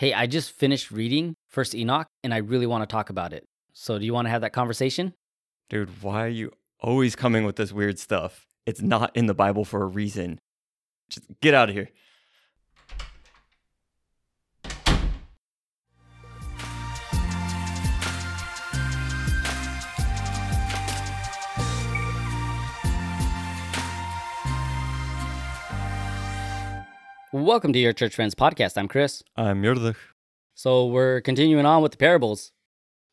Hey, I just finished reading First Enoch and I really want to talk about it. So, do you want to have that conversation? Dude, why are you always coming with this weird stuff? It's not in the Bible for a reason. Just get out of here. Welcome to your Church Friends podcast. I'm Chris. I'm Yurdich. So, we're continuing on with the parables.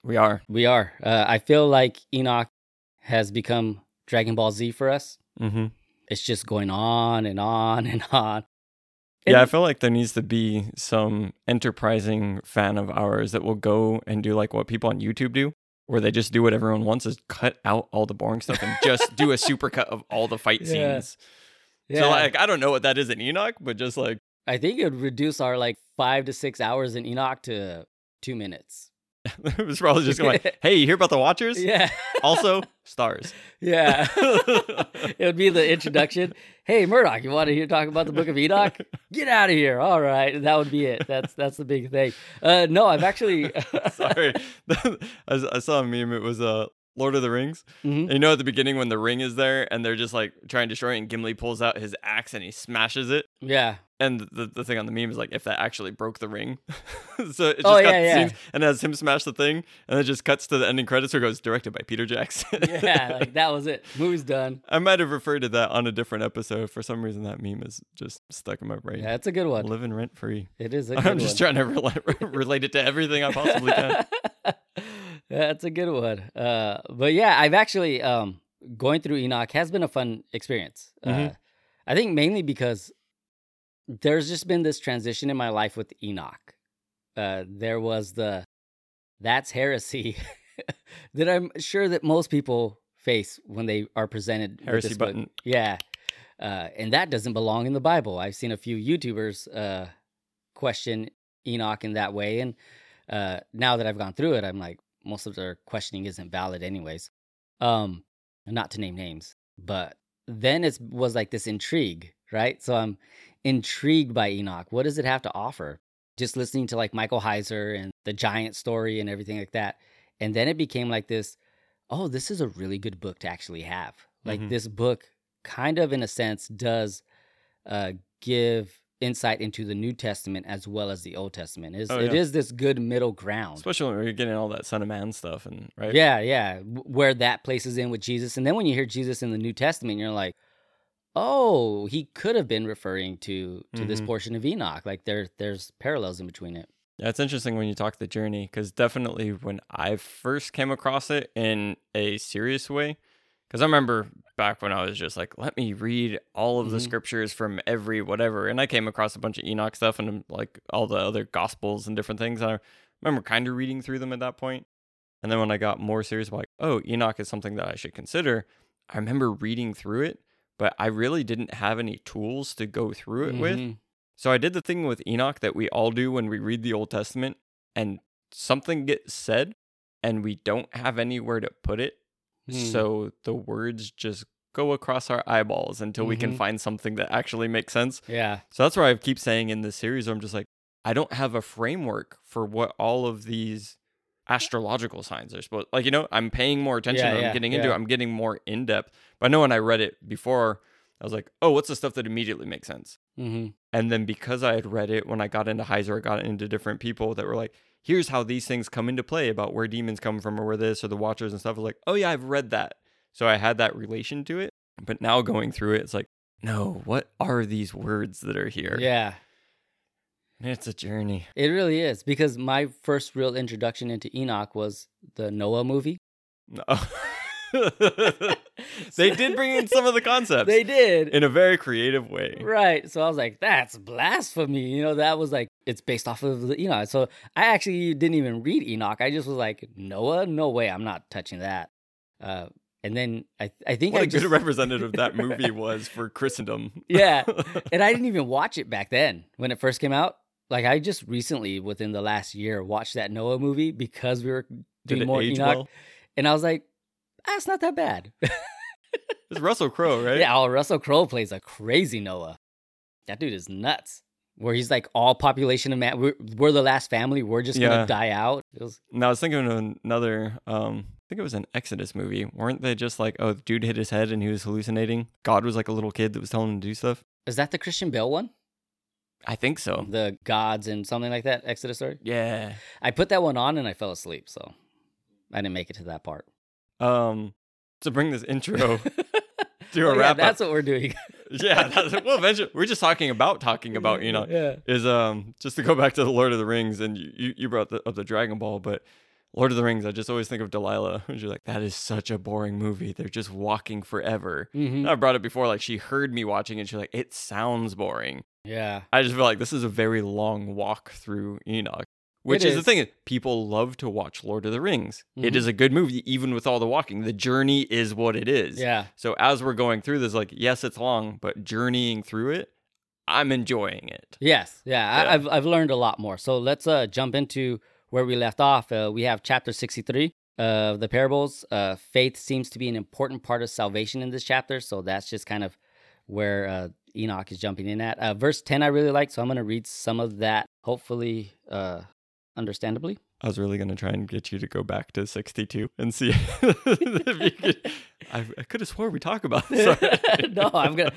We are. We are. Uh, I feel like Enoch has become Dragon Ball Z for us. Mm-hmm. It's just going on and on and on. Yeah, I feel like there needs to be some enterprising fan of ours that will go and do like what people on YouTube do, where they just do what everyone wants is cut out all the boring stuff and just do a supercut of all the fight Yeah. scenes. Yeah. So like I don't know what that is in Enoch, but just like I think it would reduce our like five to six hours in Enoch to two minutes. it was probably just going, like, hey, you hear about the Watchers? Yeah. Also, stars. yeah. it would be the introduction. Hey, Murdoch, you want to hear talk about the Book of Enoch? Get out of here. All right. That would be it. That's that's the big thing. Uh, no, I've actually. Sorry, I saw a meme. It was uh, Lord of the Rings. Mhm. And you know, at the beginning when the ring is there and they're just like trying to destroy it, and Gimli pulls out his axe and he smashes it. Yeah. And the, the thing on the meme is like if that actually broke the ring. so it just Oh, cuts yeah, yeah. scenes and has him smash the thing, and it just cuts to the ending credits where it goes directed by Peter Jackson. Yeah. Like that was it. Movie's done. I might have referred to that on a different episode. For some reason, that meme is just stuck in my brain. Yeah, it's a good one. Living rent free. It is a good I'm just one. trying to relate, relate it to everything I possibly can. That's a good one. Uh, but yeah, I've actually um, going through Enoch has been a fun experience. Uh, Mhm. I think mainly because there's just been this transition in my life with Enoch. Uh, there was the that's heresy that I'm sure that most people face when they are presented with Heresy this book. button. Yeah. Uh, and that doesn't belong in the Bible. I've seen a few YouTubers uh, question Enoch in that way. And uh, now that I've gone through it, I'm like, most of their questioning isn't valid, anyways. Um, not to name names, but then it was like this intrigue, right? So I'm intrigued by Enoch. What does it have to offer? Just listening to like Michael Heiser and the giant story and everything like that. And then it became like this oh, this is a really good book to actually have. Like Mhm. this book kind of in a sense does uh give insight into the New Testament as well as the Old Testament. Is Oh, yeah. is this good middle ground. Especially when you're getting all that Son of Man stuff and right. Yeah, yeah. Where that places in with Jesus. And then when you hear Jesus in the New Testament, you're like, oh, he could have been referring to to this Mhm. portion of Enoch. Like there there's parallels in between it. Yeah, it's interesting when you talk the journey because definitely when I first came across it in a serious way, because I remember back when I was just like, let me read all of the Mhm. scriptures from every whatever, and I came across a bunch of Enoch stuff and like all the other gospels and different things. And I remember kind of reading through them at that point, and then when I got more serious about like, oh, Enoch is something that I should consider, I remember reading through it, but I really didn't have any tools to go through it with. Mhm. So I did the thing with Enoch that we all do when we read the Old Testament and something gets said and we don't have anywhere to put it. Hmm. So the words just go across our eyeballs until we can Mhm. find something that actually makes sense. Yeah. So that's why I keep saying in this series, I'm just like, I don't have a framework for what all of these astrological signs are supposed like you know i'm paying more attention Yeah, i'm yeah, getting into yeah. it i'm getting more in depth but i know when i read it before i was like oh what's the stuff that immediately makes sense hmm and then because I had read it, when I got into Heiser, I got into different people that were like, here's how these things come into play about where demons come from or where this or the watchers and stuff. I was like, oh yeah, I've read that. So I had that relation to it. But now going through it, it's like, no, what are these words that are here? Yeah. It's a journey. It really is because my first real introduction into Enoch was the Noah movie. No. they did bring in some of the concepts They did. in a very creative way. Right. So I was like, that's blasphemy. You know, that was like, it's based off of the Enoch. So I actually didn't even read Enoch. I just was like, Noah? No way. I'm not touching that. Uh, and then I, I think What I a just, good representative that movie was for Christendom. Yeah. and I didn't even watch it back then when it first came out. Like I just recently, within the last year, watched that Noah movie because we were doing more Enoch. well? And I was like, that's not that bad. It's Russell Crowe, right? Yeah, oh, Russell Crowe plays a crazy Noah. That dude is nuts. where he's like all population of man. We're, we're the last family. We're just Yeah. gonna die out. It was Now I was thinking of another. Um, I think it was an Exodus movie. Weren't they just like, oh, the dude hit his head and he was hallucinating? God was like a little kid that was telling him to do stuff. is that the Christian Bale one? I think so. The gods and something like that. Exodus story. Yeah. I put that one on and I fell asleep, so I didn't make it to that part. Um, to bring this intro to Oh, a yeah, wrap that's up. what we're doing. yeah. That's, well, eventually, we're just talking about talking about you know Yeah. is um just to go back to the Lord of the Rings and you you, brought the, up the Dragon Ball, but Lord of the Rings, I just always think of Delilah. And you're like, that is such a boring movie. They're just walking forever. Mhm. I brought it before, like she heard me watching and she's like, it sounds boring. Yeah. I just feel like this is a very long walk through Enoch. Which is the is. thing, people love to watch Lord of the Rings. It Mhm. is a good movie, even with all the walking. The journey is what it is. Yeah. So as we're going through this, like, yes, it's long, but journeying through it, I'm enjoying it. Yes. Yeah. Yeah. I, I've I've learned a lot more. So let's uh jump into where we left off. Uh, we have chapter sixty three of the parables. Uh, faith seems to be an important part of salvation in this chapter. So that's just kind of where uh, Enoch is jumping in at. Uh, verse ten I really like, so I'm gonna read some of that. Hopefully, uh, understandably. I was really going to try and get you to go back to 62 and see if you could. I, I could have swore we talk about this. no, I'm gonna.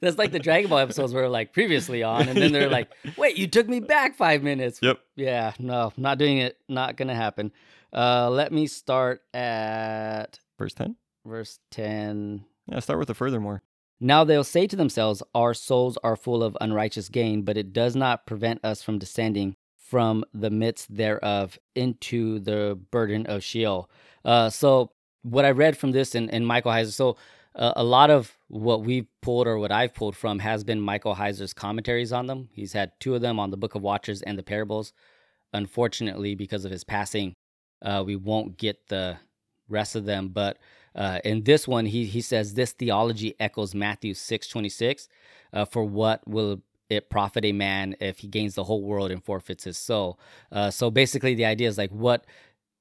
That's like the Dragon Ball episodes were like previously on, and then they're Yeah. like, "Wait, you took me back five minutes." Yep. Yeah, no, not doing it. Not gonna happen. Uh, let me start at Verse 10? verse ten. Yeah, start with the furthermore. Now they'll say to themselves, Our souls are full of unrighteous gain, but it does not prevent us from descending from the midst thereof into the burden of Sheol. Uh, so, what I read from this and, and Michael Heiser, so uh, a lot of what we've pulled or what I've pulled from has been Michael Heiser's commentaries on them. He's had two of them on the Book of Watchers and the Parables. Unfortunately, because of his passing, uh, we won't get the rest of them. But uh, in this one, he he says this theology echoes Matthew six twenty six. Uh, for what will it profit a man if he gains the whole world and forfeits his soul? Uh, so basically, the idea is like what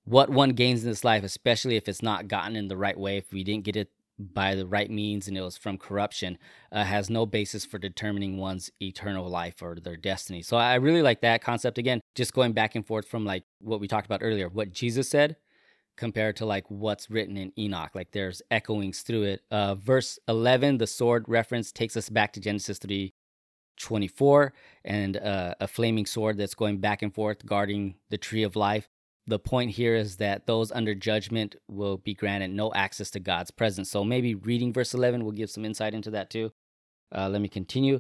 what one gains in this life, especially if it's not gotten in the right way, if we didn't get it by the right means and it was from corruption, uh, has no basis for determining one's eternal life or their destiny. So I really like that concept again, just going back and forth from like what we talked about earlier, what Jesus said compared to like what's written in Enoch. Like there's echoings through it. Uh, verse 11, the sword reference takes us back to Genesis 3 24 and uh, a flaming sword that's going back and forth guarding the tree of life. The point here is that those under judgment will be granted no access to God's presence. So maybe reading verse 11 will give some insight into that too. Uh, let me continue.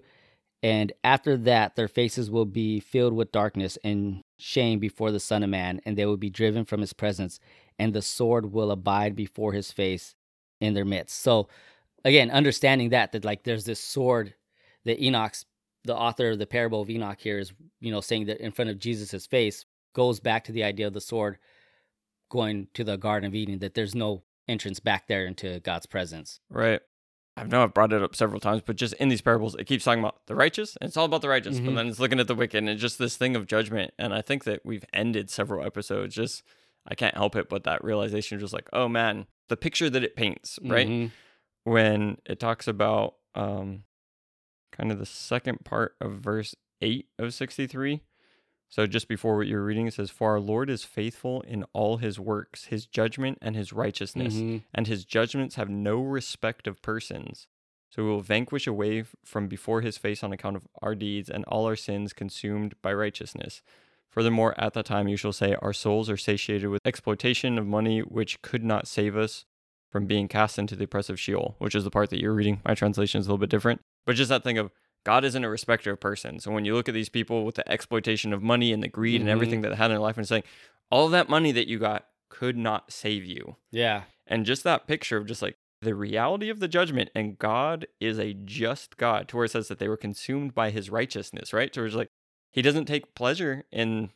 And after that, their faces will be filled with darkness and shame before the Son of Man, and they will be driven from his presence, and the sword will abide before his face in their midst. So, again, understanding that, that like there's this sword that Enoch's, the author of the parable of Enoch here is, you know, saying that in front of Jesus' face goes back to the idea of the sword going to the Garden of Eden, that there's no entrance back there into God's presence. Right. I know I've brought it up several times, but just in these parables, it keeps talking about the righteous, and it's all about the righteous. Mhm. But then it's looking at the wicked, and it's just this thing of judgment. And I think that we've ended several episodes. Just I can't help it, but that realization just like, oh man, the picture that it paints, right? Mhm. When it talks about um, kind of the second part of verse eight of sixty three. So just before what you're reading, it says, "For our Lord is faithful in all His works, His judgment and His righteousness." Mhm. and his judgments have no respect of persons. So we will vanquish away from before his face on account of our deeds, and all our sins consumed by righteousness. Furthermore, at that time you shall say, Our souls are satiated with exploitation of money, which could not save us from being cast into the oppressive Sheol, which is the part that you're reading. My translation is a little bit different. But just that thing of God isn't a respecter of persons. So when you look at these people with the exploitation of money and the greed Mhm. and everything that they had in their life, and saying, All that money that you got could not save you Yeah. and just that picture of just like the reality of the judgment and god is a just god to where it says that they were consumed by his righteousness right so it's like he doesn't take pleasure in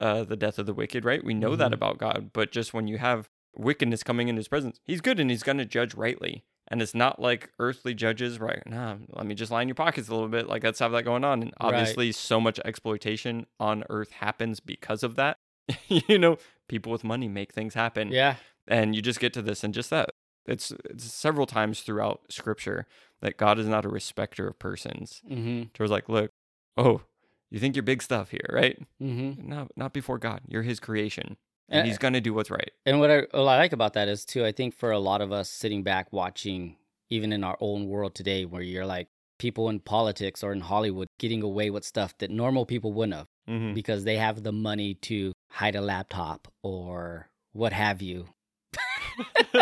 uh, the death of the wicked right we know that Mhm. about god but just when you have wickedness coming in his presence he's good and he's going to judge rightly and it's not like earthly judges right nah let me just line your pockets a little bit like let's have that going on and Right. obviously so much exploitation on earth happens because of that you know people with money make things happen Yeah. and you just get to this and just that it's, it's several times throughout scripture that god is not a respecter of persons Mm-hmm. towards like look oh you think you're big stuff here, right? Mm-hmm. Not not before God. You're His creation, and And- He's gonna do what's right. And what I, what I like about that is too, I think for a lot of us sitting back watching, even in our own world today, where you're like people in politics or in Hollywood getting away with stuff that normal people wouldn't have Mm-hmm. because they have the money to hide a laptop or what have you.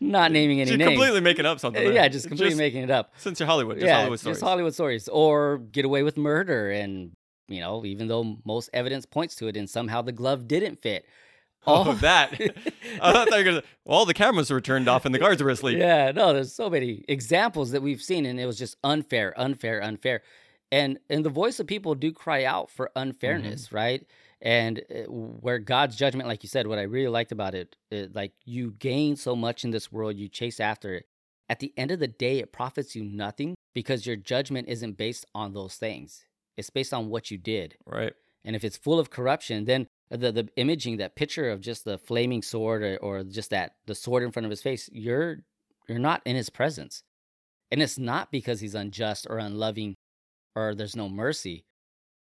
Not naming any She's names. completely making up something. There. yeah, just completely making it up. since you're Hollywood, just yeah, Hollywood stories. just Hollywood stories, or get away with murder, and you know, even though most evidence points to it, and somehow the glove didn't fit. All oh, that. I thought you were gonna. Well, all the cameras were turned off and the guards were asleep. Yeah, no, there's so many examples that we've seen, and it was just unfair, unfair, unfair. And and the voice of people do cry out for unfairness, Mm-hmm. right? And uh, where God's judgment, like you said, what I really liked about it, it, like you gain so much in this world, you chase after it. At the end of the day, it profits you nothing because your judgment isn't based on those things. It's based on what you did. Right. And if it's full of corruption, then the the imaging, that picture of just the flaming sword or, or just that the sword in front of his face, you're you're not in his presence. And it's not because he's unjust or unloving or there's no mercy.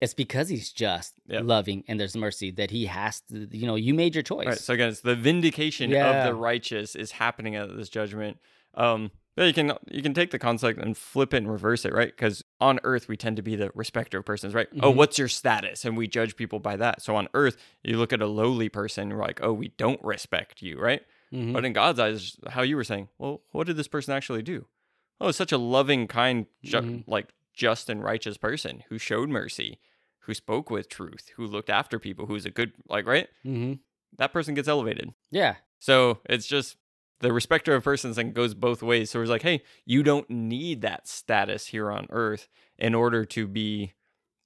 It's because he's just, Yep. loving, and there's mercy that he has to, you know, you made your choice. Right. So again, it's the vindication of the righteous is happening at this judgment. Um, but you can you can take the concept and flip it and reverse it, right? Because on Earth we tend to be the respecter of persons, right? Oh, Mhm. what's your status? And we judge people by that. So on Earth, you look at a lowly person, you're like, oh, we don't respect you, right? Mhm. But in God's eyes, how you were saying, well, what did this person actually do? Oh, such a loving, kind, ju- Mhm. like just and righteous person who showed mercy, who spoke with truth, who looked after people, who's a good, like, right? Mhm. That person gets elevated. Yeah. So it's just the respecter of persons and goes both ways. So it's like, hey, you don't need that status here on earth in order to be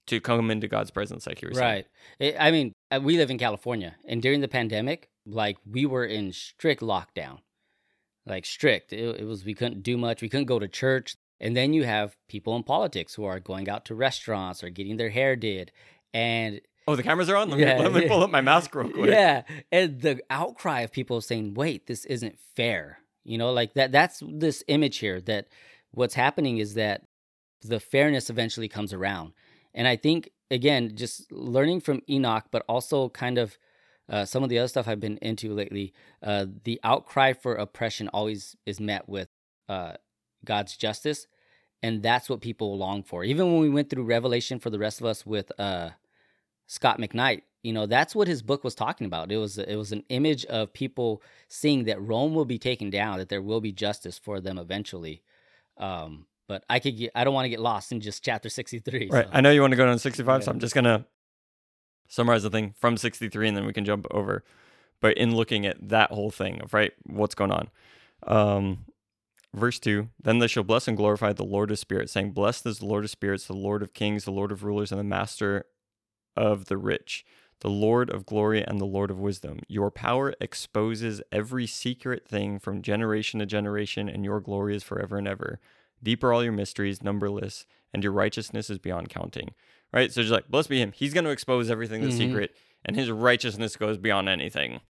to come into God's presence, like you were saying. Right. I mean, uh, we live in California, and during the pandemic, like we were in strict lockdown, like strict. It, it was we couldn't do much. We couldn't go to church. And then you have people in politics who are going out to restaurants or getting their hair did, and Oh, the cameras are on. Let me, let me pull up my mask real quick. yeah, and the outcry of people saying, "Wait, this isn't fair." You know, like that. That's this image here. That what's happening is that the fairness eventually comes around, and I think again, just learning from Enoch, but also kind of uh, some of the other stuff I've been into lately. Uh, the outcry for oppression always is met with uh, God's justice, and that's what people long for. Even when we went through Revelation for the rest of us with uh, Scot McKnight, you know, that's what his book was talking about. It was it was an image of people seeing that Rome will be taken down, that there will be justice for them eventually. Um, but I could get I don't want to get lost in just chapter sixty three. Right. I know you want to go down to 65, so I'm just going to summarize the thing from 63 and then we can jump over. But in looking at that whole thing of, right, what's going on. Um, verse 2 Then they shall bless and glorify the Lord of spirits, saying, Blessed is the Lord of spirits, the Lord of kings, the Lord of rulers, and the master of the rich, the Lord of glory and the Lord of wisdom. Your power exposes every secret thing from generation to generation, and your glory is forever and ever. Deep are all your mysteries, numberless, and your righteousness is beyond counting. Right? So just like, blessed be him. He's going to expose everything that's Mhm. secret, and his righteousness goes beyond anything.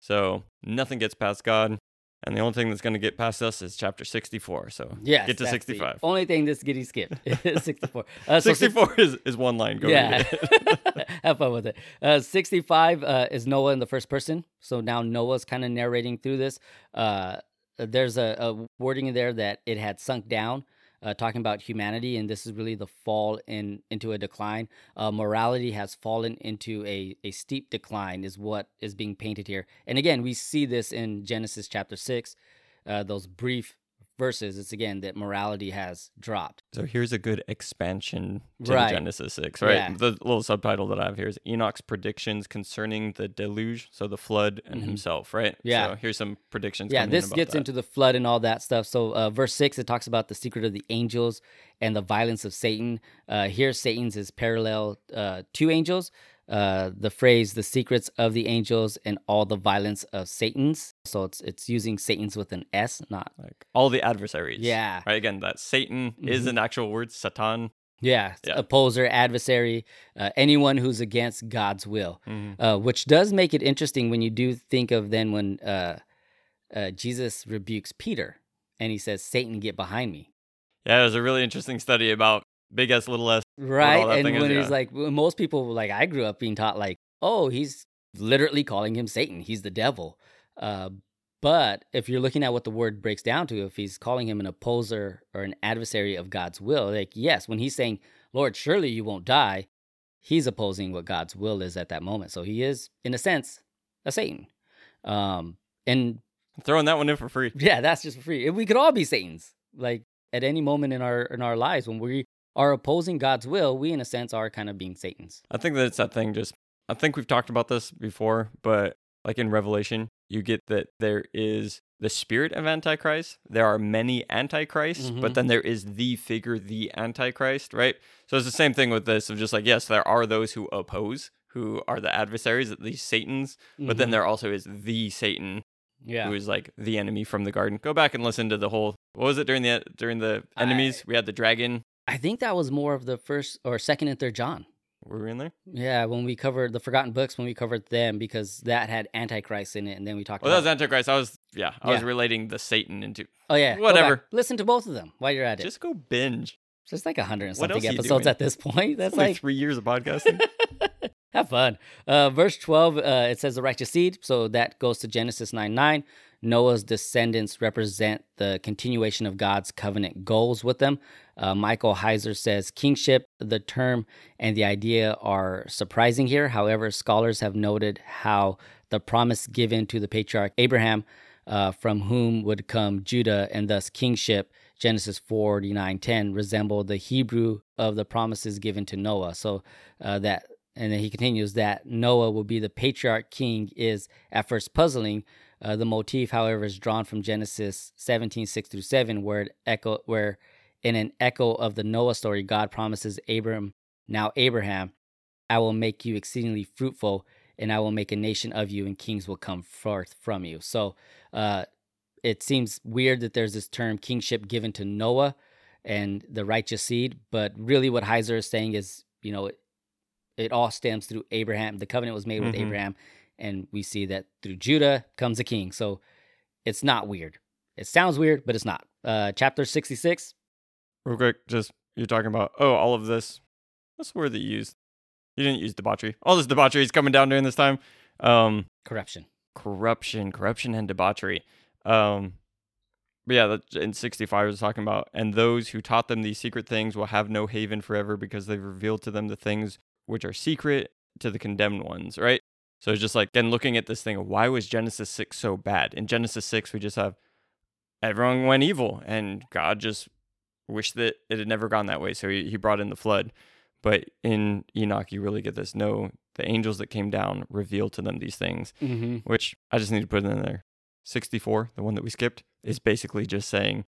So nothing gets past God. And the only thing that's going to get past us is chapter 64. So Yes, get to that's the 65. Only thing that's getting skipped is 64. Uh, so 64 is, is one line. Go yeah, have fun with it. Uh, 65 uh, is Noah in the first person. So now Noah's kind of narrating through this. Uh, there's a, a wording in there that it had sunk down, uh, talking about humanity, and this is really the fall in into a decline. Uh, morality has fallen into a, a steep decline, is what is being painted here. And again, we see this in Genesis chapter 6, uh, those brief verses. It's again that morality has dropped. So here's a good expansion to Right. Genesis 6, right? Yeah. The little subtitle that I have here is Enoch's predictions concerning the deluge, so the flood and Mhm. himself, right? Yeah. So here's some predictions. yeah in this about gets that. into the flood and all that stuff so uh, verse 6 it talks about the secret of the angels and the violence of satan uh, here satan's is parallel uh, to angels uh, the phrase the secrets of the angels and all the violence of satan's so it's it's using satan's with an s not like all the adversaries. yeah Right. Again, that Satan is Mhm. an actual word, Satan. yeah, Yeah. opposer adversary uh, anyone who's against god's will Mhm. uh, which does make it interesting when you do think of then when uh, uh, jesus rebukes peter and he says satan get behind me Yeah, it was a really interesting study about big S, little s, right? And thing is, when yeah. he's like, most people like I grew up being taught like, oh, he's literally calling him Satan. He's the devil. Uh, but if you're looking at what the word breaks down to, if he's calling him an opposer or an adversary of God's will, like yes, when he's saying, "Lord, surely you won't die," he's opposing what God's will is at that moment. So he is, in a sense, a Satan. Um, and Throwing that one in for free. yeah, that's just for free. We could all be Satans. Like at any moment in our in our lives when we are opposing God's will, we in a sense are kind of being Satans. I think that it's that thing. Just I think we've talked about this before, but like in Revelation, you get that there is the spirit of Antichrist. There are many Antichrists, Mhm. but then there is the figure, the Antichrist, right? So it's the same thing with this of just like yes, there are those who oppose, who are the adversaries, at least Satans, but then Mhm. there also is the Satan, yeah, who is like the enemy from the garden. Go back and listen to the whole. What was it during the during the I- enemies? we had the dragon. I think that was more of the first or second and third John. Were we in there? Yeah, when we covered the Forgotten Books, when we covered them, because that had Antichrist in it, and then we talked Well, that was Antichrist. I was yeah, I was relating the Satan into oh yeah, whatever. Listen to both of them while you're at it. Just go binge. Just like a hundred and something else are you episodes at this point. That's like three years of podcasting. Have fun. Uh, verse 12, uh, it says the righteous seed. So that goes to Genesis 9 9. Noah's descendants represent the continuation of God's covenant goals with them. Uh, Michael Heiser says kingship, the term, and the idea are surprising here. However, scholars have noted how the promise given to the patriarch Abraham, uh, from whom would come Judah, and thus kingship, Genesis 49 10, resemble the Hebrew of the promises given to Noah. So uh, that and then he continues that Noah will be the patriarch king is at first puzzling. Uh, the motif, however, is drawn from Genesis 17, 6 through 7, where echo where in an echo of the Noah story, God promises Abram, now Abraham, I will make you exceedingly fruitful, and I will make a nation of you, and kings will come forth from you. So uh, it seems weird that there's this term kingship given to Noah and the righteous seed, but really what Heiser is saying is, you know, it, it all stems through Abraham. The covenant was made with Mhm. Abraham, and we see that through Judah comes a king. So it's not weird. It sounds weird, but it's not. Uh, chapter 66. Real quick, just you're talking about oh, all of this. What's the word that you used? You didn't use debauchery. All this debauchery is coming down during this time. Um, Corruption. corruption, corruption and debauchery. Um, but yeah, that, in 65 I was talking about, and those who taught them these secret things will have no haven forever because they've revealed to them the things which are secret to the condemned ones, right? So it's just like, then looking at this thing, why was Genesis 6 so bad? In Genesis 6, we just have everyone went evil, and God just wished that it had never gone that way. So he, he brought in the flood. But in Enoch, you really get this no, the angels that came down revealed to them these things Mm-hmm. which I just need to put in there. 64, the one that we skipped, is basically just saying,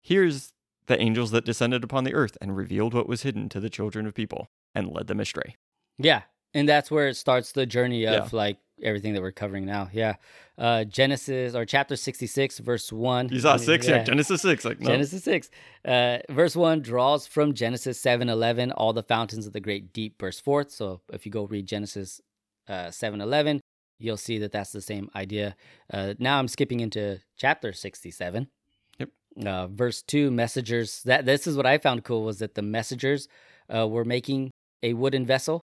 here's the angels that descended upon the earth and revealed what was hidden to the children of people and led them astray. Yeah. And that's where it starts the journey of Yeah. like everything that we're covering now. Yeah. Uh, Genesis or chapter 66, verse 1. You saw six, Yeah. yeah. Genesis 6, like, no. Genesis 6. Uh, verse 1 draws from Genesis 7 11. All the fountains of the great deep burst forth. So if you go read Genesis uh, 7 11, you'll see that that's the same idea. Uh, now I'm skipping into chapter 67. Yep. Uh, verse 2 messengers. That This is what I found cool was that the messengers uh, were making a wooden vessel.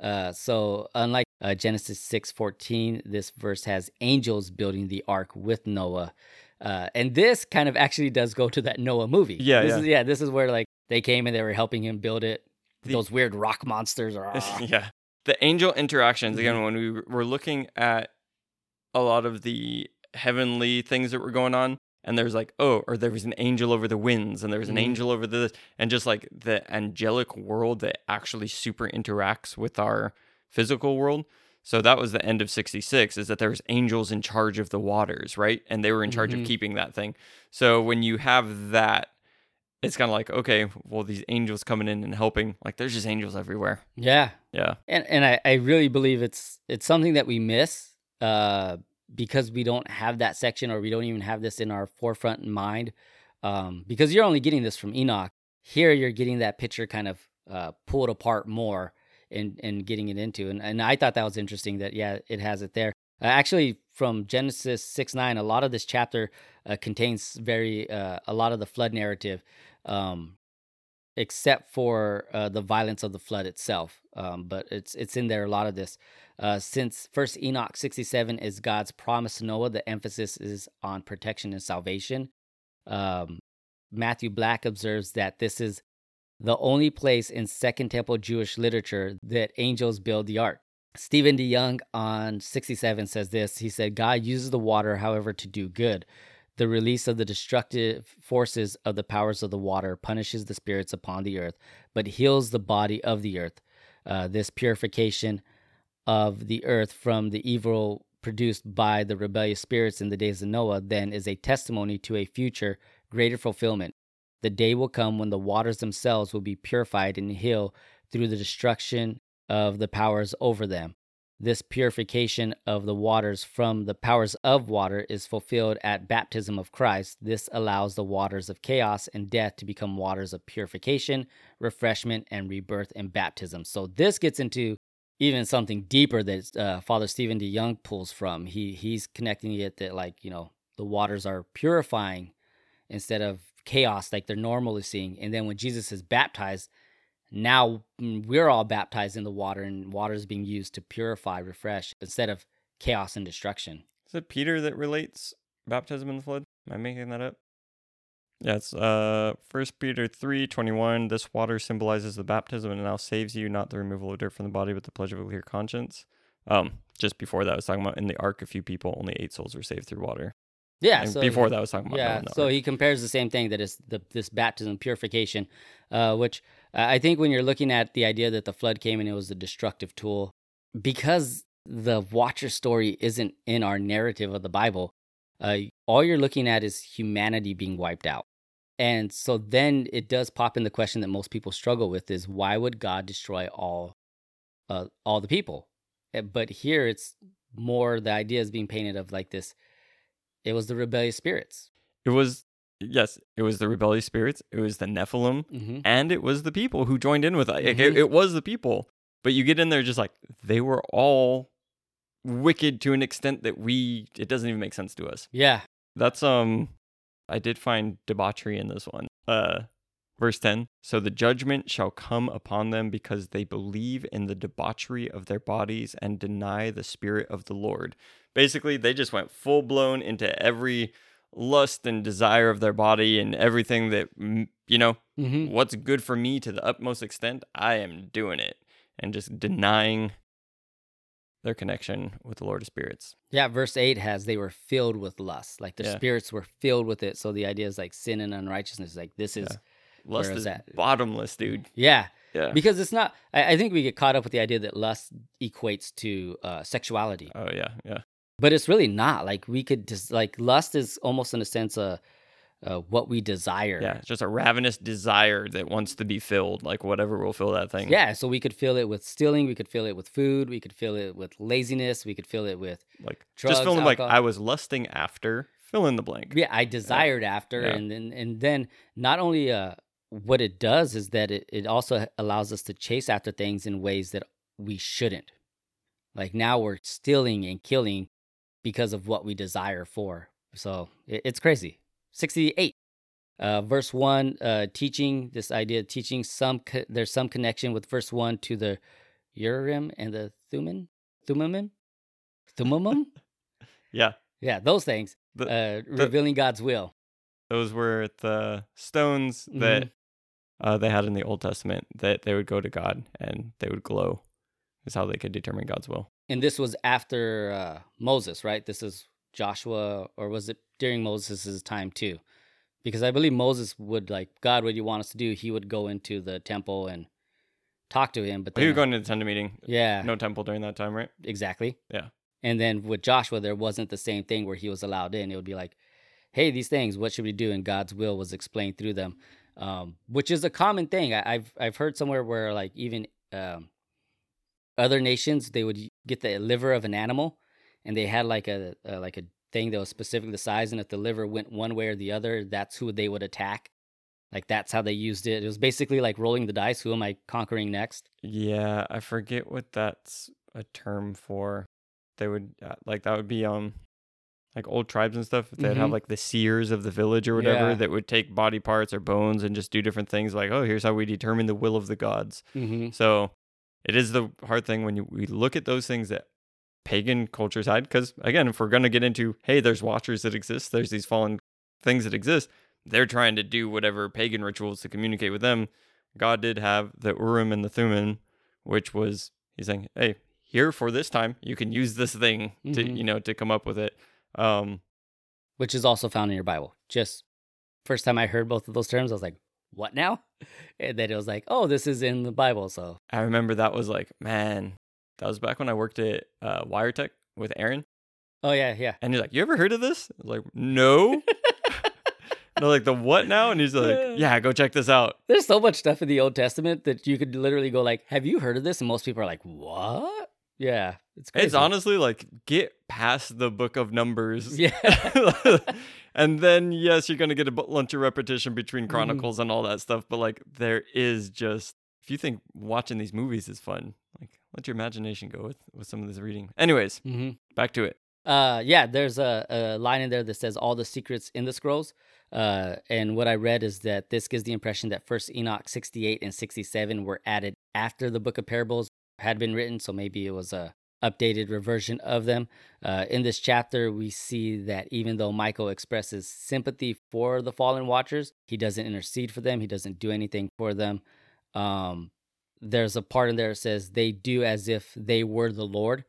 Uh, so unlike uh, Genesis 6:14, this verse has angels building the ark with Noah. Uh, and this kind of actually does go to that Noah movie. Yeah, this yeah. Is, yeah, this is where like they came and they were helping him build it. The- Those weird rock monsters are. yeah. The angel interactions, again, Mm-hmm. when we were looking at a lot of the heavenly things that were going on, and there's like, oh, or there was an angel over the winds, and there was an Mhm. angel over this, and just like the angelic world that actually super interacts with our physical world. So that was the end of 66 is that there was angels in charge of the waters, right? And they were in charge Mhm. of keeping that thing. So when you have that, it's kind of like, okay, well, these angels coming in and helping, like there's just angels everywhere. Yeah, Yeah. and and I, I really believe it's it's something that we miss uh because we don't have that section or we don't even have this in our forefront in mind um because you're only getting this from enoch here you're getting that picture kind of uh pulled apart more and and getting it into and, and i thought that was interesting that yeah it has it there uh, actually from genesis 6 9 a lot of this chapter uh, contains very uh, a lot of the flood narrative um except for uh, the violence of the flood itself. Um, but it's it's in there a lot of this. Uh, since First Enoch sixty seven is God's promise to Noah, the emphasis is on protection and salvation. Um, Matthew Black observes that this is the only place in Second Temple Jewish literature that angels build the ark. Stephen DeYoung on 67 says this. He said, God uses the water, however, to do good. The release of the destructive forces of the powers of the water punishes the spirits upon the earth, but heals the body of the earth. Uh, this purification of the earth from the evil produced by the rebellious spirits in the days of Noah then is a testimony to a future greater fulfillment. The day will come when the waters themselves will be purified and healed through the destruction of the powers over them. This purification of the waters from the powers of water is fulfilled at baptism of Christ. This allows the waters of chaos and death to become waters of purification, refreshment, and rebirth in baptism. So this gets into even something deeper that uh, Father Stephen DeYoung pulls from. He he's connecting it that like you know the waters are purifying instead of chaos like they're normally seeing. And then when Jesus is baptized, now mm, we're all baptized in the water and water is being used to purify refresh instead of chaos and destruction Is it Peter that relates baptism in the flood? Am I making that up? Yeah, it's uh First Peter three twenty one. This water symbolizes the baptism and now saves you, not the removal of dirt from the body, but the pleasure of a clear conscience. Um, just before that, I was talking about in the ark, a few people, only eight souls were saved through water. yeah so before that, I was talking about yeah so he compares the same thing that is the this baptism purification uh, which uh, i think when you're looking at the idea that the flood came and it was a destructive tool because the watcher story isn't in our narrative of the bible uh, all you're looking at is humanity being wiped out and so then it does pop in the question that most people struggle with is why would god destroy all uh, all the people Uh, but here it's more the idea is being painted of like this it was the rebellious spirits It was yes, it was the rebellious spirits, it was the Nephilim, mm-hmm. and it was the people who joined in with it. Mhm. It, it was the people, but you get in there just like they were all wicked to an extent that we it doesn't even make sense to us. Yeah. That's um, I did find debauchery in this one. Uh, verse ten. So the judgment shall come upon them because they believe in the debauchery of their bodies and deny the spirit of the Lord. Basically, they just went full blown into every lust and desire of their body and everything that mm, you know Mm-hmm. what's good for me to the utmost extent, I am doing it and just denying their connection with the Lord of Spirits. Yeah. Verse 8 has they were filled with lust. Like their Yeah. spirits were filled with it. So the idea is like sin and unrighteousness. Like this is, Yeah. Lust is is that? bottomless, dude. yeah. Yeah. Because it's not, I, I think we get caught up with the idea that lust equates to uh, sexuality, Oh yeah, yeah. but it's really not. Like we could just, like lust is almost in a sense uh, uh, what we desire. Yeah, it's just a ravenous desire that wants to be filled, like whatever will fill that thing. Yeah, so we could feel it with stealing, we could feel it with food, we could feel it with laziness, we could feel it with Like Drugs, just feeling like. I was lusting after, fill in the blank. yeah i desired after Yeah. and then and then not only uh what it does is that it, it also allows us to chase after things in ways that we shouldn't like now we're stealing and killing because of what we desire for so it, it's crazy 68 uh, verse 1 uh, teaching this idea of teaching some co- there's some connection with verse 1 to the urim and the thummim thummim thummim Yeah. yeah those things The- uh, revealing god's will Those were the stones Mm-hmm. that uh, they had in the Old Testament that they would go to God and they would glow. Is how they could determine God's will. And this was after uh, Moses, right? This is Joshua, or was it during Moses' time too? Because I believe Moses would like, God, what do you want us to do? He would go into the temple and talk to him. But He then, was going to the tent meeting. yeah, No temple during that time, right? exactly. Yeah. And then with Joshua, there wasn't the same thing where he was allowed in. It would be like, hey, these things, what should we do? And God's will was explained through them, um, which is a common thing. I, I've I've heard somewhere where like even um, other nations they would get the liver of an animal, and they had like a, a like a thing that was specifically the size, and if the liver went one way or the other, that's who they would attack. Like that's how they used it. It was basically like rolling the dice. Who am I conquering next? Yeah, I forget what that's a term for. They would uh, like that would be um like old tribes and stuff, they'd have Mhm. like the seers of the village or whatever Yeah. that would take body parts or bones and just do different things. Like, oh, here's how we determine the will of the gods. Mm-hmm. So it is the hard thing when you we look at those things that pagan cultures had. Because again, if we're gonna get into, hey, there's watchers that exist, there's these fallen things that exist. They're trying to do whatever pagan rituals to communicate with them. God did have the Urim and the Thummim, which was he's saying, hey, here for this time, you can use this thing to Mhm. you know to come up with it. Um, Which is also found in your Bible. Just first time I heard both of those terms, I was like, "What now?" And then it was like, "Oh, this is in the Bible." So I remember that was like, man, that was back when I worked at uh, WireTech with Aaron. Oh yeah, yeah. And he's like, You ever heard of this? I was like, No. and I'm like, The what now? And he's like, Yeah, go check this out. There's so much stuff in the Old Testament that you could literally go like, "Have you heard of this?" And most people are like, "What?" Yeah, it's crazy. It's honestly like, get past the book of numbers. Yeah. and then, yes, you're going to get a bunch of repetition between Mhm. Chronicles and all that stuff. But like, there is just, if you think watching these movies is fun, let your imagination go with, with some of this reading. Anyways, hmm back to it. Uh, yeah. There's a, a line in there that says all the secrets in the scrolls. Uh, and what I read is that this gives the impression that First Enoch 68 and 67 were added after the Book of Parables had been written, so maybe it was a updated reversion of them. Uh, in this chapter, we see that even though Michael expresses sympathy for the fallen watchers, he doesn't intercede for them. He doesn't do anything for them. Um, there's a part in there that says they do as if they were the Lord.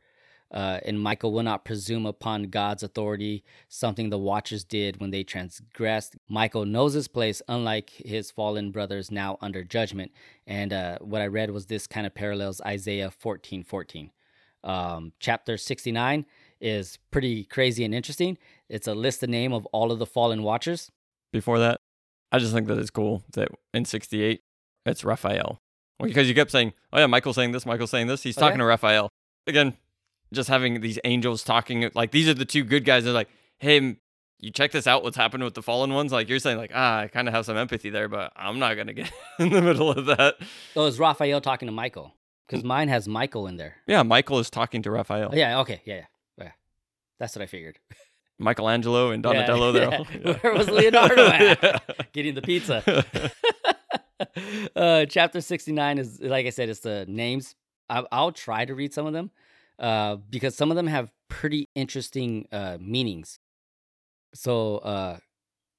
Uh, and Michael will not presume upon God's authority, something the Watchers did when they transgressed. Michael knows his place, unlike his fallen brothers now under judgment. And uh, what I read was this kind of parallels Isaiah 14 14. Um, chapter 69 is pretty crazy and interesting. It's a list the name of all of the fallen Watchers. before that. I just think that it's cool that in 68, it's Raphael. Well, because you kept saying, oh, yeah, Michael's saying this, Michael's saying this. He's Oh, talking yeah? to Raphael. Again, just having these angels talking, like, these are the two good guys. They're like, hey, you check this out, what's happened with the fallen ones? Like, you're saying, like, ah, I kind of have some empathy there, but I'm not going to get in the middle of that. Oh, it's Raphael talking to Michael because mine has Michael in there. Yeah, Michael is talking to Raphael. Oh, yeah, okay, yeah, yeah, yeah. That's what I figured. Michelangelo and Donatello. they're yeah. all- Where was Leonardo at? Getting the pizza. uh, chapter 69 is, like I said, it's the names. I, I'll try to read some of them uh, because some of them have pretty interesting uh, meanings. So, uh,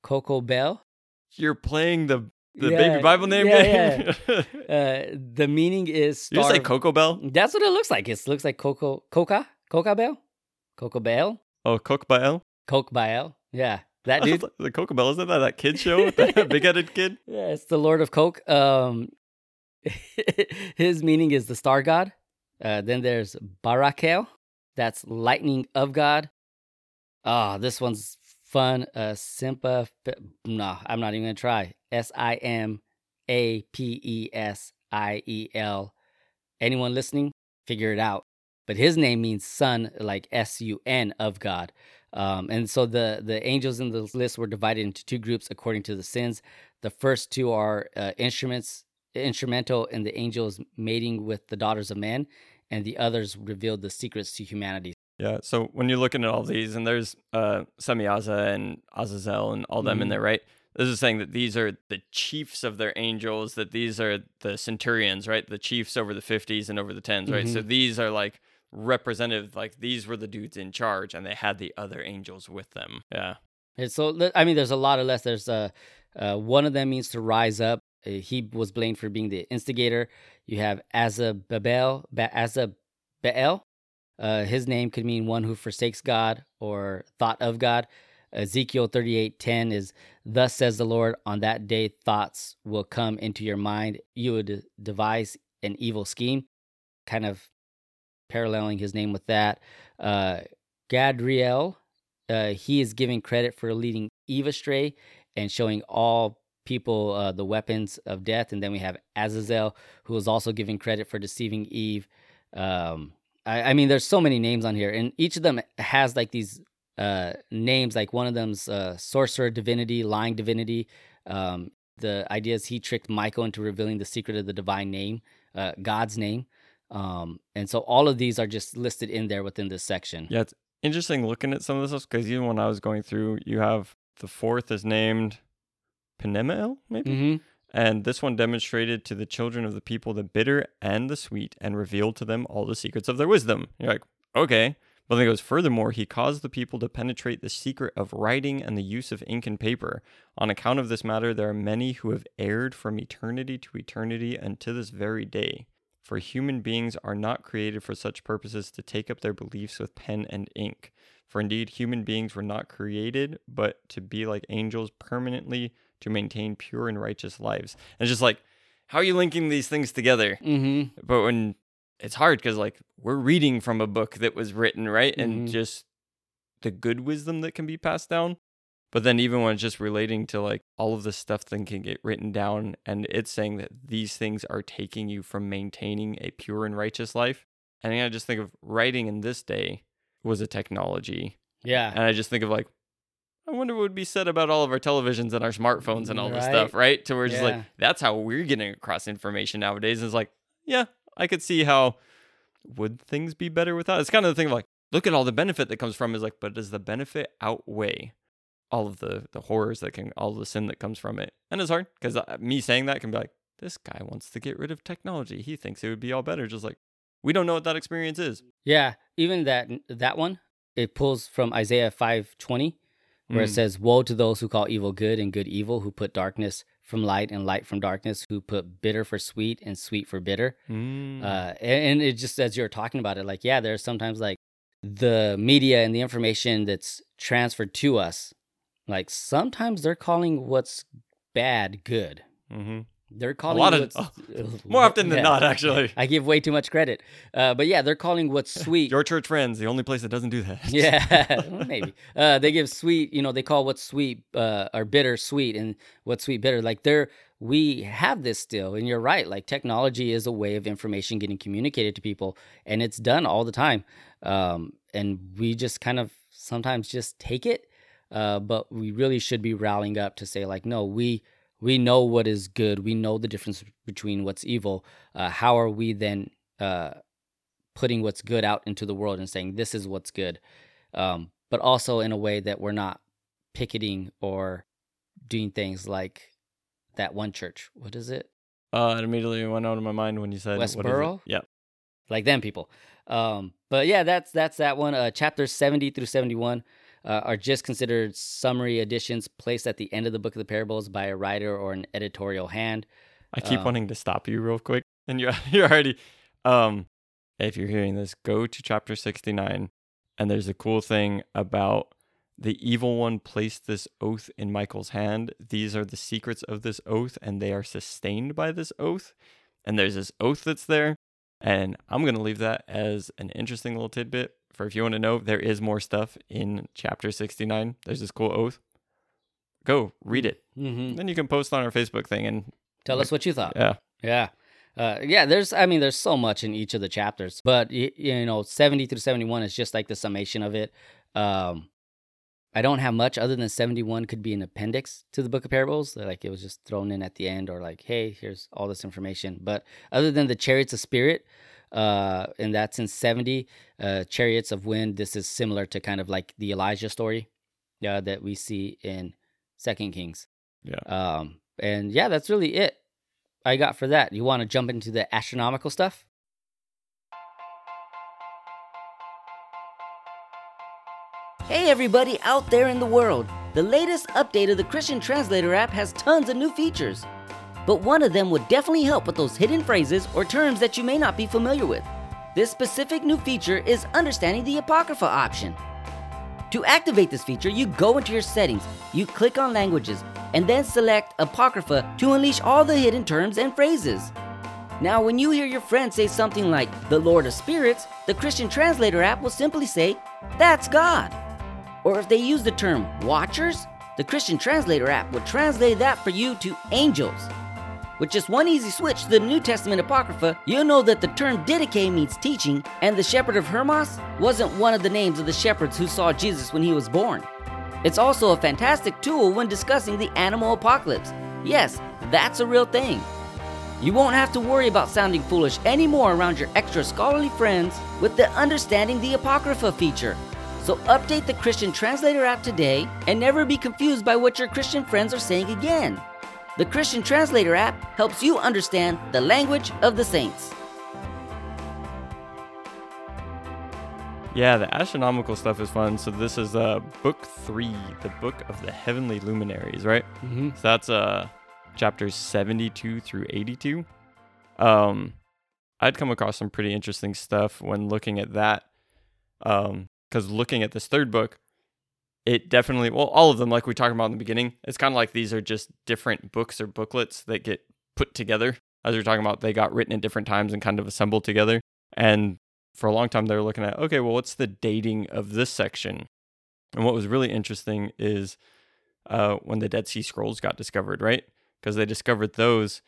Coco Bell, You're playing the, the Yeah, baby Bible name yeah, game? uh, the meaning is Did you say Coco Bell? That's what it looks like. It looks like Coco, Coca, Coca Bell, Coco Bell, Oh, Coke Bael? Coke Bell. Yeah, that dude. the Coca Bell, isn't that that kid show with that big headed kid? Yeah, it's the Lord of Coke. Um, his meaning is the star god. Uh, then there's Barakel, that's lightning of God. Ah, this one's fun. Uh, Simpa. No, I'm not even gonna try. S I M A P E S I E L. Anyone listening, figure it out. But his name means son, like S U N of God. Um, and so the the angels in the list were divided into two groups according to the sins. The first two are uh, instruments, instrumental in the angels mating with the daughters of men, and the others revealed the secrets to humanity. Yeah. So when you're looking at all these, and there's uh, Semiaza and Azazel and all them in Mhm. there, right? This is saying that these are the chiefs of their angels, that these are the centurions, right? The chiefs over the 50s and over the 10s, right? So these are like representative, like these were the dudes in charge, and they had the other angels with them. Yeah. And so I mean, there's a lot of less. There's uh, uh, one of them means to rise up. Uh, he was blamed for being the instigator. You have Azabel, ba- Azabel. Uh, his name could mean one who forsakes God or thought of God. Ezekiel 38:10 is thus says the Lord on that day thoughts will come into your mind you would devise an evil scheme kind of paralleling his name with that uh Gadriel uh, he is giving credit for leading Eve astray and showing all people uh, the weapons of death. And then we have Azazel, who is also giving credit for deceiving Eve. Um, I, I mean, there's so many names on here, and each of them has like these uh, names. Like one of them's uh, sorcerer divinity, lying divinity. Um, the idea is he tricked Michael into revealing the secret of the divine name, uh, God's name. Um, and so all of these are just listed in there within this section. Yeah. It's interesting looking at some of this stuff because even when I was going through, you have the fourth is named Penemael, maybe? Mm-hmm. And this one demonstrated to the children of the people the bitter and the sweet, and revealed to them all the secrets of their wisdom. You're like, okay. But then it goes, furthermore, he caused the people to penetrate the secret of writing and the use of ink and paper. On account of this matter, there are many who have erred from eternity to eternity and to this very day. For human beings are not created for such purposes to take up their beliefs with pen and ink. For indeed, human beings were not created, but to be like angels permanently to maintain pure and righteous lives. And it's just like, how are you linking these things together? Mm-hmm. But when it's hard because like we're reading from a book that was written, right? And Mhm. just the good wisdom that can be passed down. But then even when it's just relating to like all of this stuff that can get written down and it's saying that these things are taking you from maintaining a pure and righteous life. And I just think of writing in this day was a technology. Yeah. And I just think of like, I wonder what would be said about all of our televisions and our smartphones and all this stuff, right? To where it's just like, that's how we're getting across information nowadays. And it's like, yeah, I could see how would things be better without? It's kind of the thing of like, look at all the benefit that comes from is like, but does the benefit outweigh all of the the horrors that can all the sin that comes from it? And it's hard because me saying that can be like, this guy wants to get rid of technology. He thinks it would be all better. Just like we don't know what that experience is. Yeah, even that that one, it pulls from Isaiah five twenty, where it Mm. says, "Woe to those who call evil good and good evil, who put darkness from light and light from darkness, who put bitter for sweet and sweet for bitter." Mm. Uh, and, and it just as you're talking about it, like yeah, there's sometimes like the media and the information that's transferred to us, like sometimes they're calling what's bad good. hmm They're calling a lot of- what's, More often than Yeah. not, actually. I give way too much credit, uh, but yeah, they're calling what's sweet. Your church friends, the only place that doesn't do that. Yeah, well, maybe. Uh, they give sweet, you know, they call what's sweet uh, or bitter sweet and what's sweet bitter. Like they're, we have this still. And you're right. Like technology is a way of information getting communicated to people and it's done all the time. Um, and we just kind of sometimes just take it. Uh, but we really should be rallying up to say like, no, we, we know what is good. We know the difference between what's evil. Uh, how are we then, uh, putting what's good out into the world and saying this is what's good um, but also in a way that we're not picketing or doing things like that one church what is it Uh, it immediately went out of my mind when you said what is it? Westboro? Yeah. like them people um, but yeah that's that's that one uh, chapters 70 through 71 uh, are just considered summary additions placed at the end of the book of the parables by a writer or an editorial hand I keep Uh, wanting to stop you real quick, and you're you're already. Um, if you're hearing this, go to chapter sixty nine, and there's a cool thing about the evil one placed this oath in Michael's hand. These are the secrets of this oath, and they are sustained by this oath. And there's this oath that's there, and I'm gonna leave that as an interesting little tidbit for if you want to know. There is more stuff in chapter sixty nine. There's this cool oath. Go read it. mm-hmm. Then you can post on our Facebook thing and tell us what you thought yeah. Yeah. Uh, yeah, there's, I mean, there's so much in each of the chapters, but, y- you know, 70 through 71 is just like the summation of it. Um, I don't have much other than 71 could be an appendix to the book of parables. Like it was just thrown in at the end or like, hey, here's all this information. But other than the chariots of spirit, uh, and that's in 70, uh, chariots of wind, this is similar to kind of like the Elijah story uh, that we see in Second Kings. Yeah. Um, and yeah, that's really it I got for that. You want to jump into the astronomical stuff? Hey, everybody out there in the world! The latest update of the Christian Translator app has tons of new features. But one of them would definitely help with those hidden phrases or terms that you may not be familiar with. This specific new feature is understanding the Apocrypha option. To activate this feature, you go into your settings, you click on languages, and then select Apocrypha to unleash all the hidden terms and phrases. Now, when you hear your friend say something like the Lord of Spirits, the Christian Translator app will simply say, That's God. Or if they use the term Watchers, the Christian Translator app will translate that for you to angels. With just one easy switch to the New Testament Apocrypha, you'll know that the term Didache means teaching, and the shepherd of Hermas wasn't one of the names of the shepherds who saw Jesus when he was born. It's also a fantastic tool when discussing the animal apocalypse. Yes, that's a real thing. You won't have to worry about sounding foolish anymore around your extra scholarly friends with the Understanding the Apocrypha feature. So update the Christian Translator app today and never be confused by what your Christian friends are saying again. The Christian Translator app helps you understand the language of the saints. Yeah, the astronomical stuff is fun. So this is uh book three, the book of the heavenly luminaries, right? Mm-hmm. So that's uh chapters 72 through 82. Um I'd come across some pretty interesting stuff when looking at that. Um cuz looking at this third book, it definitely well all of them like we talked about in the beginning, it's kind of like these are just different books or booklets that get put together. As we are talking about, they got written at different times and kind of assembled together. And for a long time they were looking at okay, well what's the dating of this section? And what was really interesting is uh, when the Dead Sea Scrolls got discovered, right? Because they discovered those,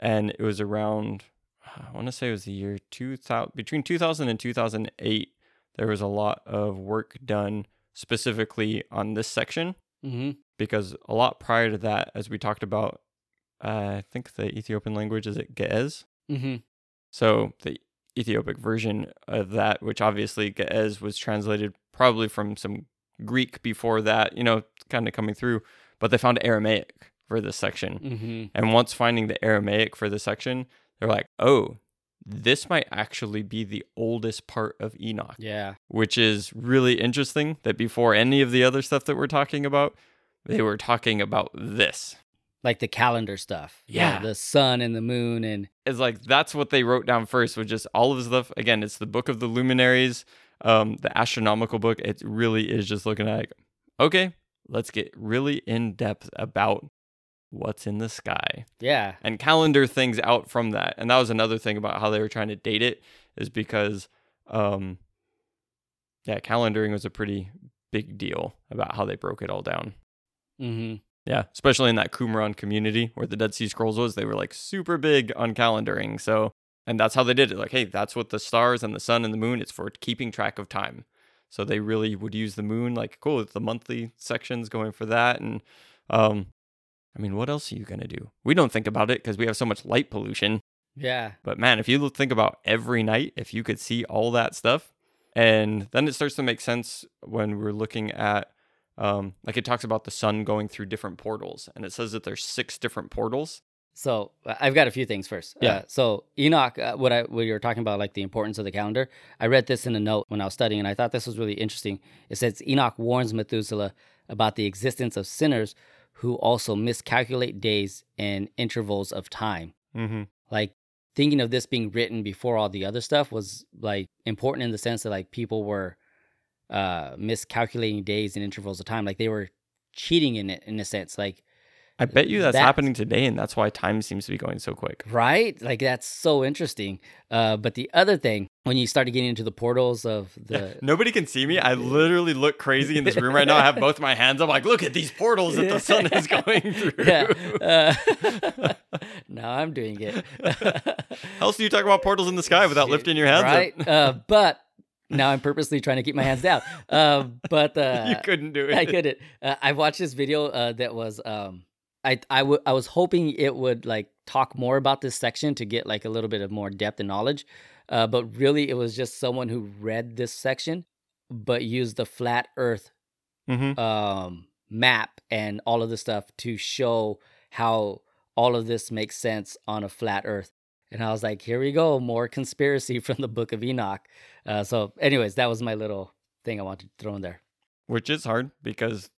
and it was around, I want to say it was the year 2000, between 2000 and 2008, there was a lot of work done specifically on this section. Mm-hmm. Because a lot prior to that, as we talked about, uh, I think the Ethiopian language is it Ge'ez? Mm-hmm. So the Ethiopic version of that, which obviously Ge'ez was translated probably from some Greek before that, you know, kind of coming through, but they found Aramaic for this section. Mm-hmm. And once finding the Aramaic for this section, they're like, oh, this might actually be the oldest part of Enoch, Yeah. which is really interesting that before any of the other stuff that we're talking about, they were talking about this. Like the calendar stuff. Yeah. The sun and the moon and It's like that's what they wrote down first, with just all of the stuff. Again, it's the book of the luminaries, um, the astronomical book. It really is just looking at like, okay, let's get really in depth about what's in the sky yeah. and calendar things out from that. And that was another thing about how they were trying to date it, is because, um, yeah, calendaring was a pretty big deal about how they broke it all down. Mm-hmm. Yeah, especially in that Qumran community where the Dead Sea Scrolls was, they were like super big on calendaring. So, and that's how they did it. Like, hey, that's what the stars and the sun and the moon. It's for keeping track of time. So they really would use the moon. Like, cool, it's the monthly sections going for that. And, um, I mean, what else are you gonna do? We don't think about it because we have so much light pollution. Yeah. But man, if you think about every night, if you could see all that stuff, and then it starts to make sense when we're looking at, um, like it talks about the sun going through different portals, and it says that there's six different portals. So uh, I've got a few things first. Yeah. Uh, so Enoch, uh, what I what you were talking about, like the importance of the calendar. I read this in a note when I was studying, and I thought this was really interesting. It says Enoch warns Methuselah about the existence of sinners who also miscalculate days and intervals of time. Mm-hmm. Like thinking of this being written before all the other stuff was like important in the sense that like people were uh miscalculating days and intervals of time. Like they were cheating in it in a sense. Like I bet you that's That- happening today, and that's why time seems to be going so quick. Right? Like that's so interesting. Uh, but the other thing, when you started getting into the portals of the Nobody can see me. I literally look crazy in this room right now. I have both my hands. I'm like, look at these portals that the sun is going through. yeah, uh, now I'm doing it. How else do you talk about portals in the sky without lifting your hands? up? right? Uh, but now I'm purposely trying to keep my hands down. Uh, but uh, you couldn't do it. I couldn't. Uh, I watched this video uh, that was um, I I w- I was hoping it would like talk more about this section to get like a little bit of more depth and knowledge, uh, but really it was just someone who read this section, but used the flat Earth Mm-hmm. um, map and all of the stuff to show how all of this makes sense on a flat Earth. And I was like, here we go, more conspiracy from the Book of Enoch. Uh, so, anyways, that was my little thing I wanted to throw in there. which is hard because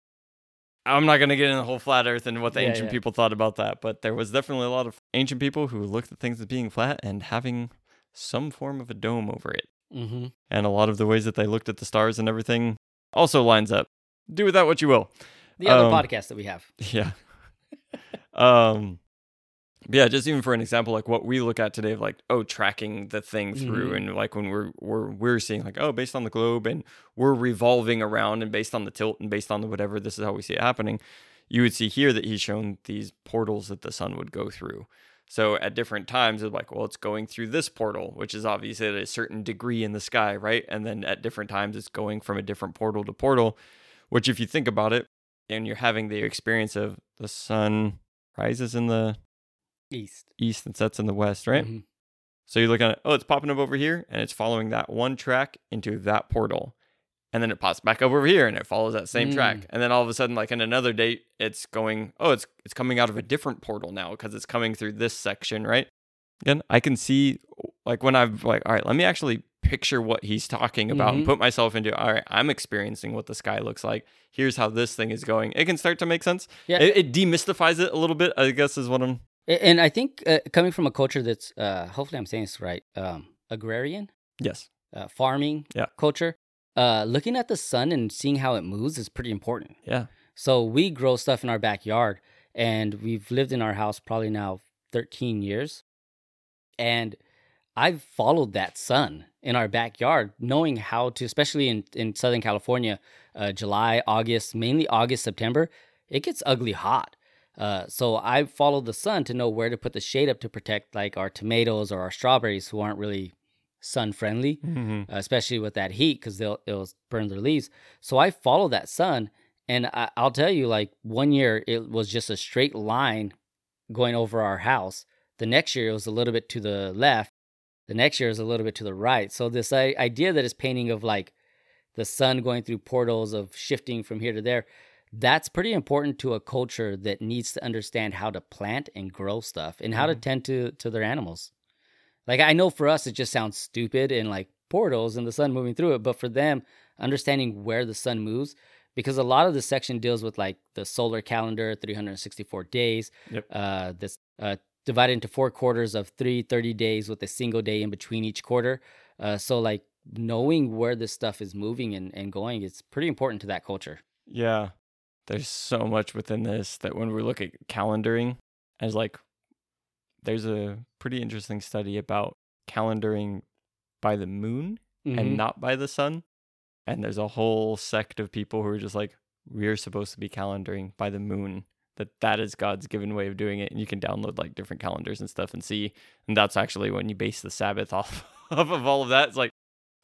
I'm not going to get in the whole flat earth and what the Yeah, ancient yeah. people thought about that, but there was definitely a lot of ancient people who looked at things as being flat and having some form of a dome over it. Mm-hmm. And a lot of the ways that they looked at the stars and everything also lines up. Do with that what you will. The other Um, podcast that we have. Yeah. um yeah, just even for an example, like what we look at today of like, oh, tracking the thing through Mhm. and like when we're we're we're seeing like, oh, based on the globe and we're revolving around and based on the tilt and based on the whatever, this is how we see it happening. You would see here that he's shown these portals that the sun would go through. So at different times, it's like, well, it's going through this portal, which is obviously at a certain degree in the sky, right? And then at different times, it's going from a different portal to portal, which, if you think about it, and you're having the experience of the sun rises in the East. east and sets in the west, right? Mhm. So you look at it, oh, it's popping up over here, and it's following that one track into that portal. and then it pops back over here and it follows that same track. Mm. And then all of a sudden, like in another date, it's going, oh, it's it's coming out of a different portal now because it's coming through this section, right? Again, I can see like when I've like, all right, let me actually picture what he's talking about and Mhm. put myself into all right, I'm experiencing what the sky looks like. Here's how this thing is going. It can start to make sense. Yeah. It, it demystifies it a little bit, I guess is what I'm And I think uh, coming from a culture that's, uh, hopefully I'm saying this right, um, agrarian, yes. uh, farming Yeah. culture, uh, looking at the sun and seeing how it moves is pretty important. Yeah. So we grow stuff in our backyard, and we've lived in our house probably now 13 years. And I've followed that sun in our backyard, knowing how to, especially in, in Southern California, uh, July, August, mainly August, September, it gets ugly hot. Uh, so I follow the sun to know where to put the shade up to protect like our tomatoes or our strawberries who aren't really sun friendly Mm-hmm. uh, especially with that heat because they'll it'll burn their leaves. So I follow that sun, and I, I'll tell you, like one year it was just a straight line going over our house. The next year it was a little bit to the left. The next year is a little bit to the right. So this I- idea that is painting of like the sun going through portals of shifting from here to there. That's pretty important to a culture that needs to understand how to plant and grow stuff and how to tend to to their animals. Like I know for us it just sounds stupid and like portals and the sun moving through it, but for them understanding where the sun moves because a lot of the section deals with like the solar calendar 364 days Yep. uh that's uh divided into four quarters of three 30 days with a single day in between each quarter uh so like knowing where this stuff is moving and, and going it's pretty important to that culture Yeah. There's so much within this that when we look at calendaring as like there's a pretty interesting study about calendaring by the moon Mhm. and not by the sun. And there's a whole sect of people who are just like we're supposed to be calendaring by the moon. That that is God's given way of doing it and you can download like different calendars and stuff and see and that's actually when you base the Sabbath off, off of all of that. It's like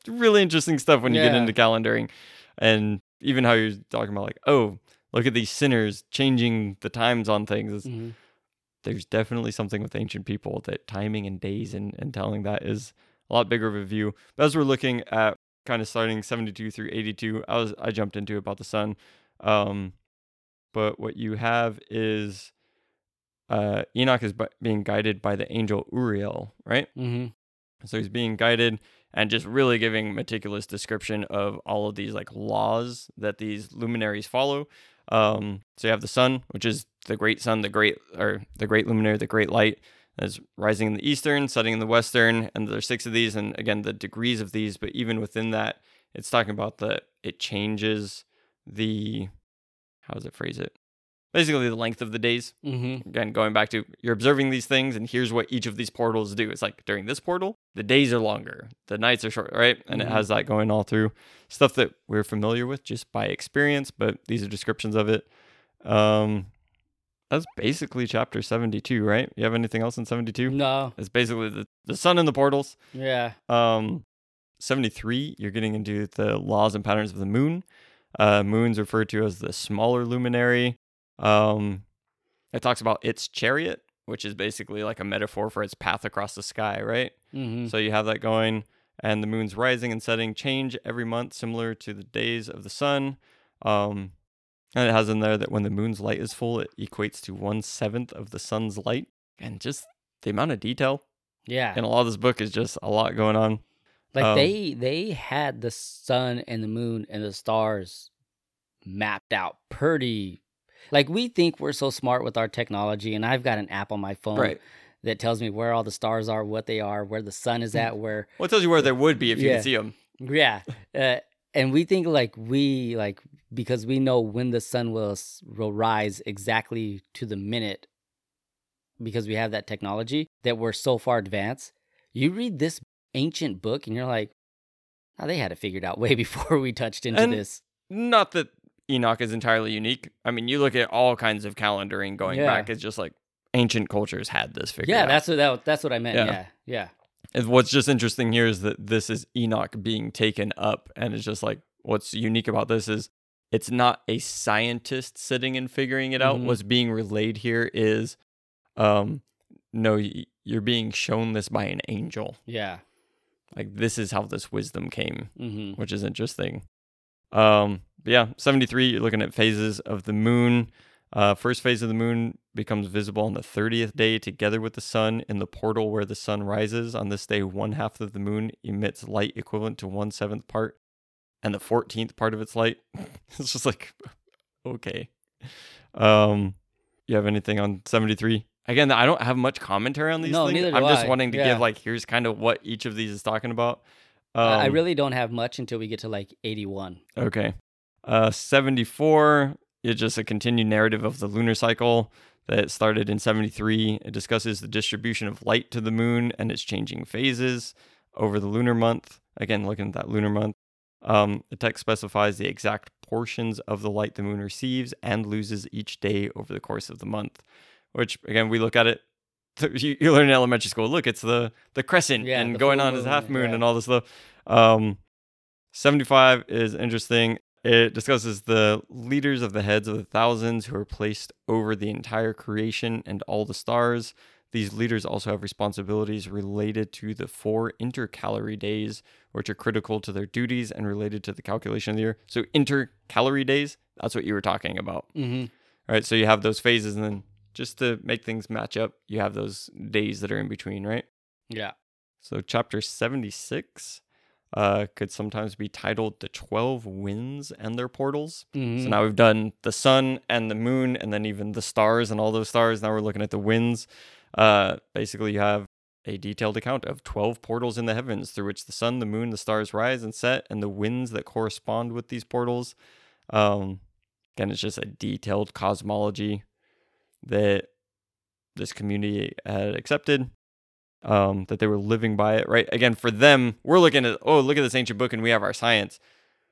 really interesting stuff when you get into calendaring and even how you're talking about like oh look at these sinners changing the times on things Mhm. there's definitely something with ancient people that timing and days and, and telling that is a lot bigger of a view but as we're looking at kind of starting 72 through 82 i was i jumped into about the sun um but what you have is uh enoch is bu- being guided by the angel uriel right Mhm. so he's being guided and just really giving meticulous description of all of these like laws that these luminaries follow. Um, so you have the sun, which is the great sun, the great or the great luminary, the great light is rising in the eastern, setting in the western, and there's six of these, and again the degrees of these. But even within that, it's talking about the it changes the how does it phrase it? Basically, the length of the days. Mhm. again going back to you're observing these things and here's what each of these portals do. It's like during this portal the days are longer the nights are short right? And Mhm. it has that going all through stuff that we're familiar with just by experience but these are descriptions of it. Um that's basically chapter 72 right? You have anything else in 72 no. It's basically the, the sun and the portals. Yeah. Um 73 you're getting into the laws and patterns of the moon. Uh moon's referred to as the smaller luminary um it talks about its chariot which is basically like a metaphor for its path across the sky right? Mhm. so you have that going and the moon's rising and setting change every month similar to the days of the sun. Um and it has in there that when the moon's light is full it equates to one seventh of the sun's light. And just the amount of detail yeah. in a lot of this book is just a lot going on. Like Um, they they had the sun and the moon and the stars mapped out pretty like we think we're so smart with our technology and I've got an app on my phone right that tells me where all the stars are, what they are, where the sun is at, where Well, it tells you where there would be if you Yeah. could see them. yeah. Uh, and we think like we like because we know when the sun will will rise exactly to the minute because we have that technology that we're so far advanced. You read this ancient book and you're like, oh, they had it figured out way before we touched into And- this. Not that Enoch is entirely unique. I mean, you look at all kinds of calendaring going Yeah. back. It's just like ancient cultures had this figured Yeah, out. that's what that, that's what I meant. Yeah. Yeah, yeah. And what's just interesting here is that this is Enoch being taken up, and it's just like what's unique about this is it's not a scientist sitting and figuring it out. Mhm. What's being relayed here is, um, no, you're being shown this by an angel. yeah. Like this is how this wisdom came, hmm which is interesting. Um, but yeah, 73, you're looking at phases of the moon. Uh, first phase of the moon becomes visible on the 30th day together with the sun in the portal where the sun rises. On this day, one half of the moon emits light equivalent to one seventh part, and the 14th part of its light. it's just like, okay. Um, you have anything on 73? Again, I don't have much commentary on these No, things. neither do I'm just I. wanting to Yeah. give like here's kind of what each of these is talking about. Um, I really don't have much until we get to like 81. Okay. Uh, 74 is just a continued narrative of the lunar cycle that started in 73. It discusses the distribution of light to the moon and its changing phases over the lunar month. Again, looking at that lunar month. Um, the text specifies the exact portions of the light the moon receives and loses each day over the course of the month. Which, again, we look at it. You, you learn in elementary school. Look, it's the the crescent Yeah, and the going on as moon, half moon yeah. and all this stuff. Um, 75 is interesting. It discusses the leaders of the heads of the thousands who are placed over the entire creation and all the stars. These leaders also have responsibilities related to the four intercalary days, which are critical to their duties and related to the calculation of the year. So, intercalary days, that's what you were talking about. Mm-hmm. All right. So, you have those phases, and then just to make things match up, you have those days that are in between, right? Yeah. So, chapter 76 uh, could sometimes be titled The 12 Winds and Their Portals. Mhm. So, now we've done the sun and the moon, and then even the stars and all those stars. Now we're looking at the winds. Uh, basically, you have a detailed account of 12 portals in the heavens through which the sun, the moon, the stars rise and set, and the winds that correspond with these portals. Um, again, it's just a detailed cosmology that this community had accepted um, that they were living by it, right? Again, for them, we're looking at, oh, look at this ancient book and we have our science.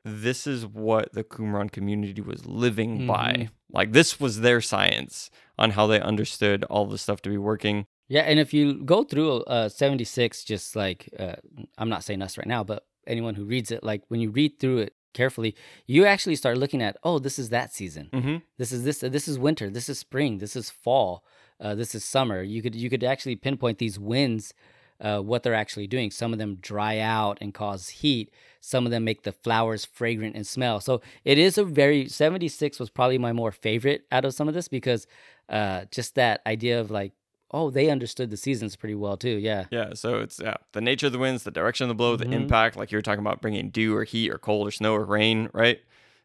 This is what the Qumran community was living by. Mhm. Like, this was their science on how they understood all the stuff to be working. Yeah, and if you go through uh 76 just like uh I'm not saying us right now, but anyone who reads it like when you read through it carefully, you actually start looking at, oh, this is that season. Mm-hmm. This is this this is winter, this is spring, this is fall, uh this is summer. You could you could actually pinpoint these winds uh, what they're actually doing. Some of them dry out and cause heat. Some of them make the flowers fragrant and smell. So it is a very 76 was probably my more favorite out of some of this because uh, just that idea of like, oh, they understood the seasons pretty well too. Yeah. Yeah, so it's yeah, the nature of the winds, the direction of the blow, the Mhm. impact, like you were talking about bringing dew or heat or cold or snow or rain, right?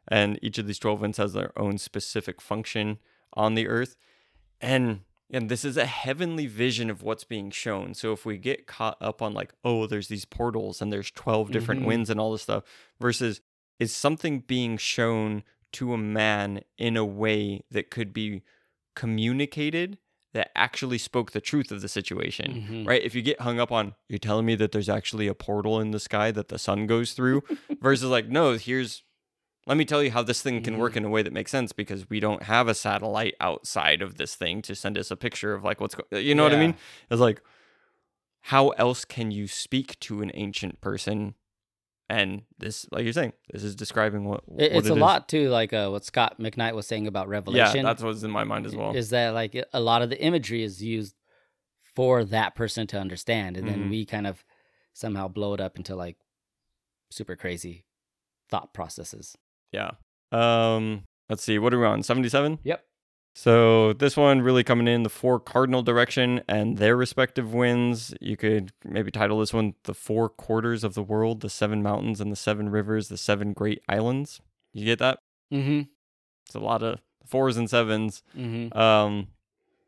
And each of these 12 winds has their own specific function on the earth. And and this is a heavenly vision of what's being shown. So if we get caught up on like, oh, there's these portals and there's 12 different Mhm. winds and all this stuff versus is something being shown to a man in a way that could be communicated that actually spoke the truth of the situation Mhm. right? If you get hung up on, you're telling me that there's actually a portal in the sky that the sun goes through, versus like, no, here's, let me tell you how this thing can work in a way that makes sense because we don't have a satellite outside of this thing to send us a picture of like what's going, you know what I mean? It's like, how else can you speak to an ancient person? And this, like you're saying, this is describing what, what it's it a is. lot too, like uh, what Scot McKnight was saying about revelation Yeah, that's what's in my mind as well. Is that like a lot of the imagery is used for that person to understand, and Mhm. then we kind of somehow blow it up into like super crazy thought processes. Yeah. Um, let's see, what are we on? 77? Yep. So this one really coming in the four cardinal direction and their respective winds. You could maybe title this one the four quarters of the world, the seven mountains and the seven rivers, the seven great islands. You get that? Mm-hmm. It's a lot of fours and sevens. Mm-hmm. Um,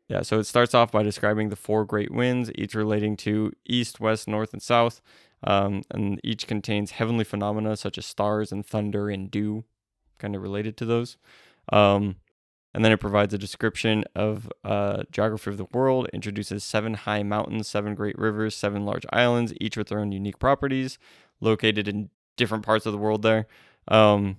yeah, so it starts off by describing the four great winds, each relating to east, west, north, and south. Um, and each contains heavenly phenomena such as stars and thunder and dew, kind of related to those. Um, and then it provides a description of uh, geography of the world, introduces seven high mountains, seven great rivers, seven large islands, each with their own unique properties, located in different parts of the world there. Um,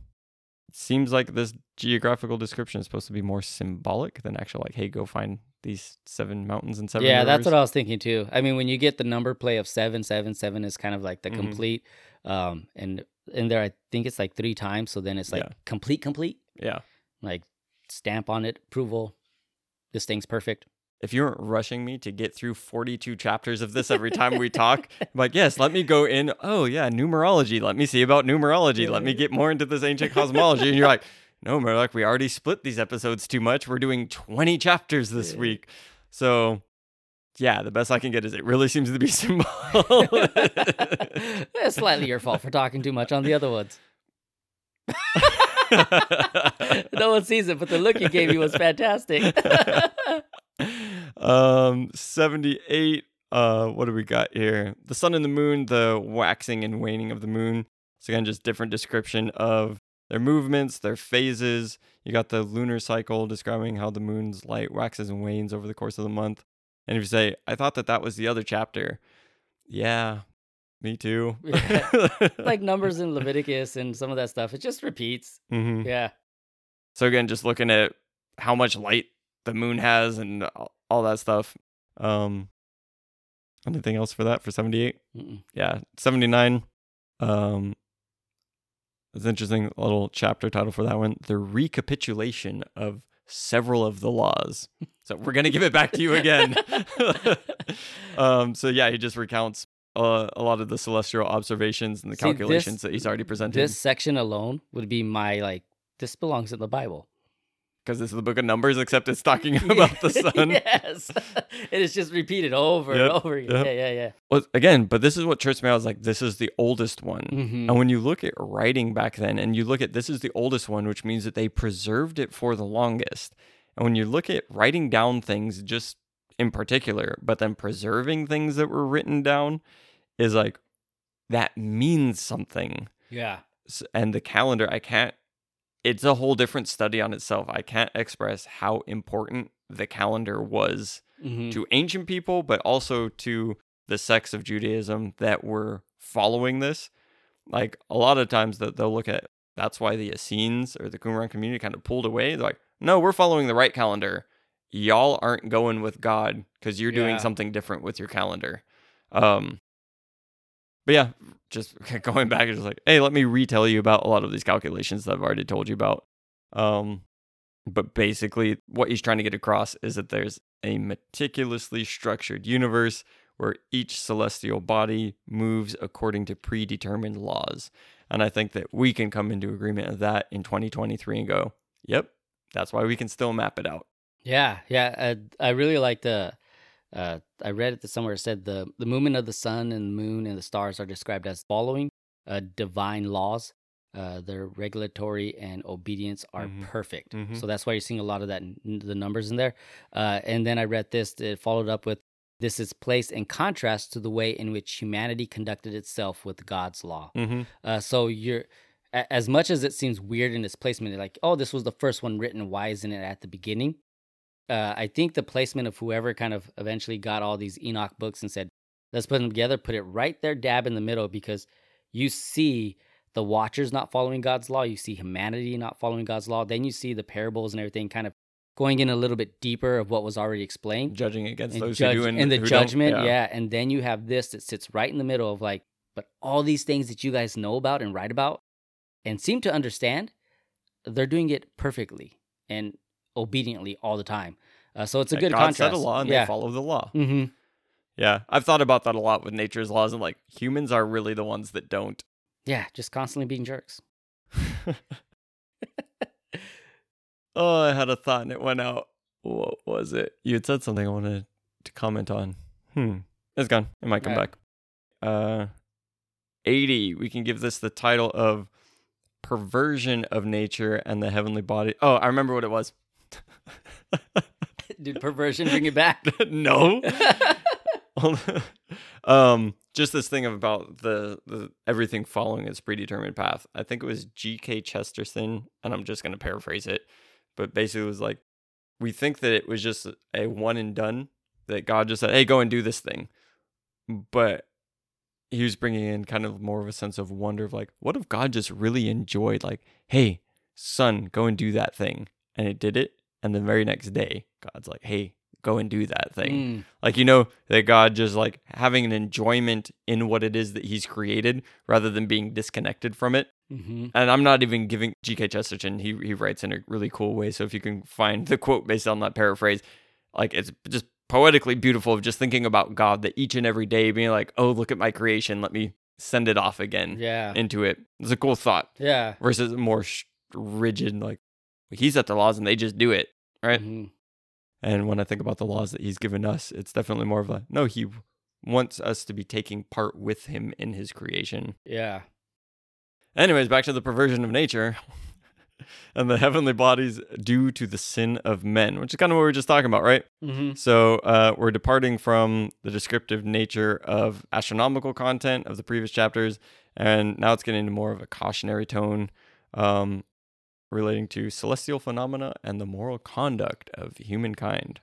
seems like this geographical description is supposed to be more symbolic than actual, like, hey, go find these seven mountains and seven yeah, that's what I was thinking too. I mean, when you get the number play of seven, seven, seven is kind of like the Mhm. complete, um, and in there I think it's like three times. So then it's like Yeah. complete, complete, Yeah. like stamp on it, approval. This thing's perfect. if you weren't rushing me to get through 42 chapters of this every time we talk, I'm like, yes, let me go in. Oh, yeah, numerology. Let me see about numerology. Let me get more into this ancient cosmology. And you're like, no, Murdoch, we already split these episodes too much. We're doing 20 chapters this week. So, yeah, the best I can get is it really seems to be symbol. It's slightly your fault for talking too much on the other ones. no one sees it, but the look you gave me was fantastic. um 78 uh what do we got here? The sun and the moon the waxing and waning of the moon. So again just different description of their movements their phases. You got the lunar cycle describing how the moon's light waxes and wanes over the course of the month. And if you say i thought that that was the other chapter. Yeah me too Yeah. like numbers in Leviticus and some of that stuff, it just repeats. Mhm. Yeah. So again, just looking at how much light the moon has and all- that stuff. Um, anything else for that for seventy eight? Mm-mm. Yeah, seventy nine. Um, it's interesting little chapter title for that one: the recapitulation of several of the laws. So we're gonna give it back to you again. um, so yeah, he just recounts. Uh, a lot of the celestial observations and the See, this- calculations that he's already presented This section alone would be my like. This belongs in the Bible. because this is the book of Numbers, except it's talking about the sun. yes, it is just repeated over and over again. yep. Yeah, yeah, yeah. Well, again, but this is what me out. Is like this is the oldest one, Mhm. and when you look at writing back then, and you look at this is the oldest one, which means that they preserved it for the longest. And when you look at writing down things, just in particular, but then preserving things that were written down, is like that means something. Yeah. And the calendar, I can't. It's a whole different study on itself. I can't express how important the calendar was Mhm. to ancient people, but also to the sects of Judaism that were following this. Like a lot of times that they'll look at that's why the Essenes or the Qumran community kind of pulled away. They're like, no, we're following the right calendar. Y'all aren't going with God because you're doing Yeah. something different with your calendar. Um, but yeah, just going back and just like, hey, let me retell you about a lot of these calculations that I've already told you about. Um, but basically, what he's trying to get across is that there's a meticulously structured universe where each celestial body moves according to predetermined laws. And I think that we can come into agreement of that in 2023 and go, yep, that's why we can still map it out. Yeah, yeah. I, I really like the. Uh, I read it somewhere. It said the the movement of the sun and the moon and the stars are described as following uh, divine laws. Uh, their regulatory and obedience are Mhm. perfect. Mhm. So that's why you're seeing a lot of that the numbers in there. Uh, and then I read this. It followed up with this is placed in contrast to the way in which humanity conducted itself with God's law. Mm-hmm. Uh, so you're a- as much as it seems weird in its placement, like oh, this was the first one written. Why isn't it at the beginning? Uh, I think the placement of whoever kind of eventually got all these Enoch books and said, let's put them together, put it right there, dab in the middle, because you see the Watchers not following God's law, you see humanity not following God's law, then you see the parables and everything kind of going in a little bit deeper of what was already explained. Judging against those judge, who do and, and the judgment, yeah. And then you have this that sits right in the middle of like, but all these things that you guys know about and write about and seem to understand, they're doing it perfectly. And obediently all the time. Uh, so it's a good God contrast. set a law and yeah. they follow the law. hmm Yeah, I've thought about that a lot with nature's laws, and like humans are really the ones that don't. Yeah, just constantly being jerks. oh, I had a thought and it went out. What was it? You had said something I wanted to comment on. Hmm, it's gone. It might come Right. back. Uh, eighty. We can give this the title of perversion of nature and the heavenly body. Oh, I remember what it was. Dude, perversion, bring it back. no. um, just this thing about the, the everything following its predetermined path. I think it was G.K. Chesterton, and I'm just gonna paraphrase it, but basically it was like, we think that it was just a one and done that God just said, "Hey, go and do this thing," but he was bringing in kind of more of a sense of wonder of like, what if God just really enjoyed like, "Hey, son, go and do that thing," and it did it, and the very next day, God's like, "Hey, go and do that thing." Mm, Like you know that God just like having an enjoyment in what it is that He's created, rather than being disconnected from it. mhm. And I'm not even giving G.K. Chesterton. He he writes in a really cool way. So if you can find the quote based on that paraphrase, like it's just poetically beautiful of just thinking about God that each and every day being like, oh, look at my creation. Let me send it off again Yeah. into it. It's a cool thought Yeah. versus more sh- rigid, like, he set the laws and they just do it. Right. Mhm. And when I think about the laws that he's given us, it's definitely more of a no, he wants us to be taking part with him in his creation. Yeah. Anyways, back to the perversion of nature and the heavenly bodies due to the sin of men, which is kind of what we were just talking about, right? Mm-hmm. So uh, we're departing from the descriptive nature of astronomical content of the previous chapters, and now it's getting into more of a cautionary tone um, relating to celestial phenomena and the moral conduct of humankind.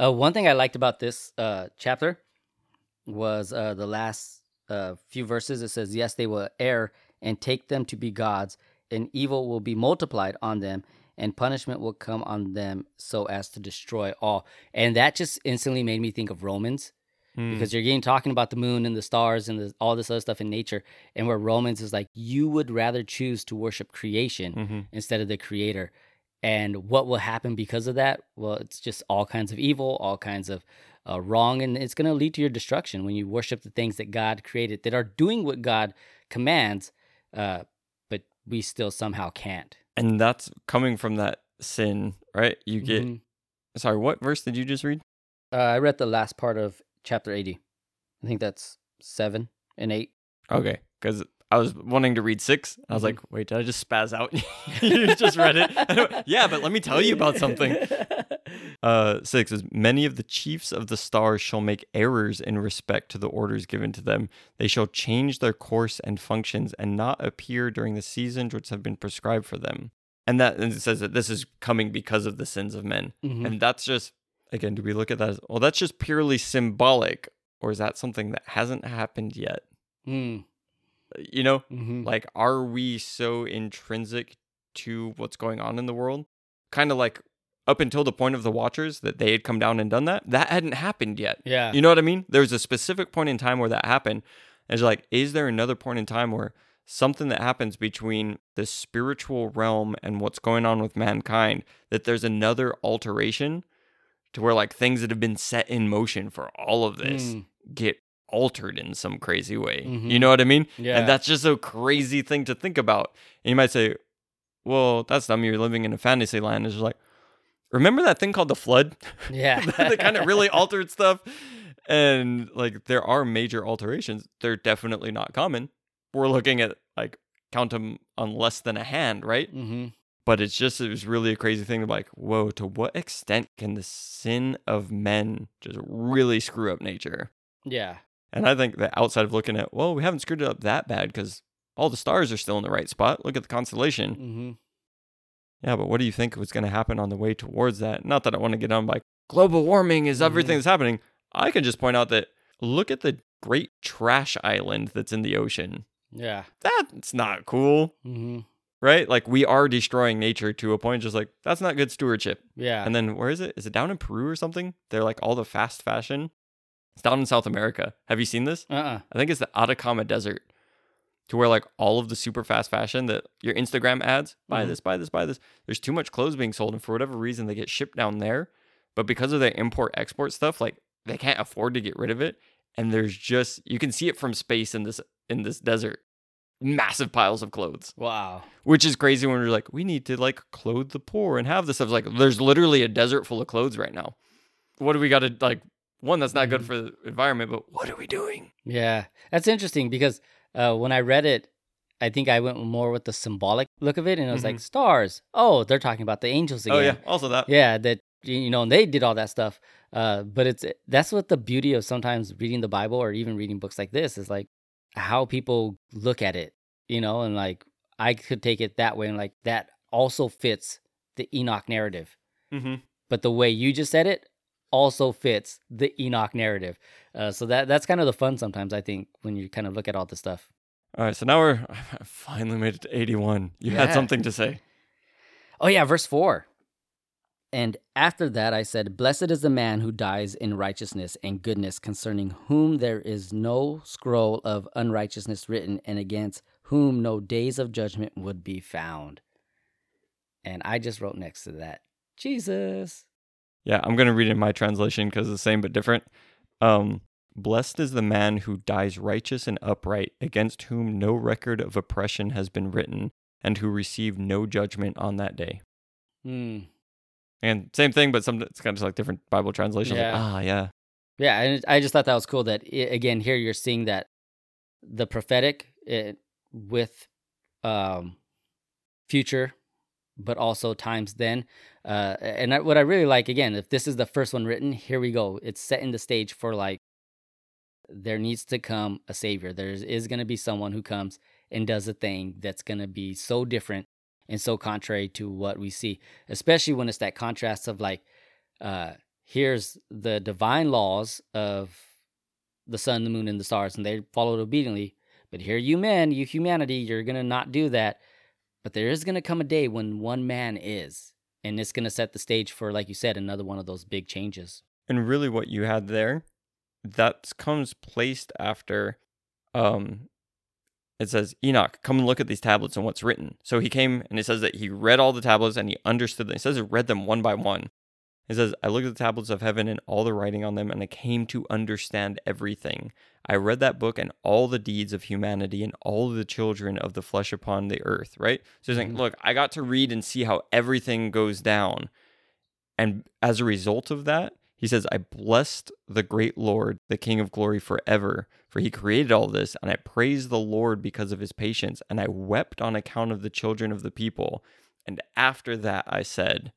Uh, one thing I liked about this uh, chapter was uh, the last uh, few verses. It says, Yes, they will err and take them to be gods, and evil will be multiplied on them, and punishment will come on them so as to destroy all. And that just instantly made me think of Romans Mm. because you're getting talking about the moon and the stars and the, all this other stuff in nature. And where Romans is like, you would rather choose to worship creation Mhm. instead of the creator. And what will happen because of that? Well, it's just all kinds of evil, all kinds of uh, wrong, and it's going to lead to your destruction when you worship the things that God created that are doing what God commands, uh, but we still somehow can't. and that's coming from that sin, right? You get Mhm. sorry, what verse did you just read? Uh, I read the last part of chapter 80. I think that's seven and eight. Okay, because I was wanting to read six. I was Mhm. like, wait, did I just spaz out? you just read it. Yeah, but let me tell you about something. Uh, six is many of the chiefs of the stars shall make errors in respect to the orders given to them. They shall change their course and functions and not appear during the seasons which have been prescribed for them. And that and it says that this is coming because of the sins of men. Mhm. And that's just again, do we look at that as well, that's just purely symbolic, or is that something that hasn't happened yet? Mm, You know? mhm. Like, are we so intrinsic to what's going on in the world? Kind of like up until the point of the Watchers that they had come down and done that. That hadn't happened yet. Yeah. You know what I mean? There's a specific point in time where that happened. And it's like, is there another point in time where something that happens between the spiritual realm and what's going on with mankind, that there's another alteration to where like things that have been set in motion for all of this Mm, get altered in some crazy way. Mhm. You know what I mean? yeah. And that's just a crazy thing to think about. And you might say, well, that's dumb. You're living in a fantasy land. It's just like, remember that thing called the flood? yeah. that kind of really altered stuff. And like, there are major alterations. They're definitely not common. We're looking at like, count them on less than a hand, right? hmm But it's just, it was really a crazy thing to like, whoa, to what extent can the sin of men just really screw up nature? Yeah. And I think that outside of looking at, well, we haven't screwed it up that bad because all the stars are still in the right spot. Look at the constellation. hmm Yeah, but what do you think was going to happen on the way towards that? Not that I want to get on by global warming is everything Mhm. that's happening. I can just point out that look at the great trash island that's in the ocean. Yeah. That's not cool, hmm right? Like we are destroying nature to a point just like that's not good stewardship. Yeah. And then where is it? Is it down in Peru or something? They're like all the fast fashion. It's down in South America. Have you seen this? uh-uh. I think it's the Atacama Desert, to where like all of the super fast fashion that your Instagram ads buy Mhm. this, buy this, buy this. There's too much clothes being sold, and for whatever reason, they get shipped down there. But because of their import export stuff, like they can't afford to get rid of it, and there's just you can see it from space in this in this desert, massive piles of clothes, Wow. which is crazy when we're like we need to like clothe the poor and have this stuff. Like there's literally a desert full of clothes right now. What do we got to like? One that's not good Mhm. for the environment, but what are we doing? Yeah. That's interesting because uh, when I read it, I think I went more with the symbolic look of it, and it was like stars. Oh, they're talking about the angels again. Oh yeah, also that. yeah that you know and they did all that stuff uh but it's that's what the beauty of sometimes reading the bible or even reading books like this is like how people look at it you know and like i could take it that way and like that also fits the enoch narrative Mm-hmm. but the way you just said it also fits the enoch narrative uh so that that's kind of the fun sometimes i think when you kind of look at all this stuff All right, so now we're I finally made it to 81. You had something to say. Oh, yeah, verse 4. And after that I said, Blessed is the man who dies in righteousness and goodness, concerning whom there is no scroll of unrighteousness written, and against whom no days of judgment would be found. And I just wrote next to that, Jesus. Yeah, I'm going to read it in my translation because it's the same but different. Um, Blessed is the man who dies righteous and upright, against whom no record of oppression has been written, and who received no judgment on that day. Hmm. And same thing, but some it's kind of like different Bible translations. Like, Yeah. ah, yeah. Yeah, and I just thought that was cool. That i again here you're seeing that the prophetic it, with um, future, but also times then. Uh, and I, what I really like again, if this is the first one written, here we go. It's setting the stage for like there needs to come a savior. There is going to be someone who comes and does a thing that's going to be so different and so contrary to what we see, especially when it's that contrast of like, uh, here's the divine laws of the sun, the moon, and the stars, and they followed obediently. But here, you men, you humanity, you're to not do that. But there is to come a day when one man is. And it's to set the stage for, like you said, another one of those big changes. And really, what you had there, that comes placed after. Um, it says Enoch, come and look at these tablets and what's written. So he came and it says that he read all the tablets and he understood them. It says he read them one by one. It says, I looked at the tablets of heaven and all the writing on them, and I came to understand everything. I read that book and all the deeds of humanity and all the children of the flesh upon the earth, right? So he's saying, Mhm. look, I got to read and see how everything goes down. And as a result of that, he says, I blessed the great Lord, the King of glory forever, for he created all this, and I praised the Lord because of his patience, and I wept on account of the children of the people. And after that, I said,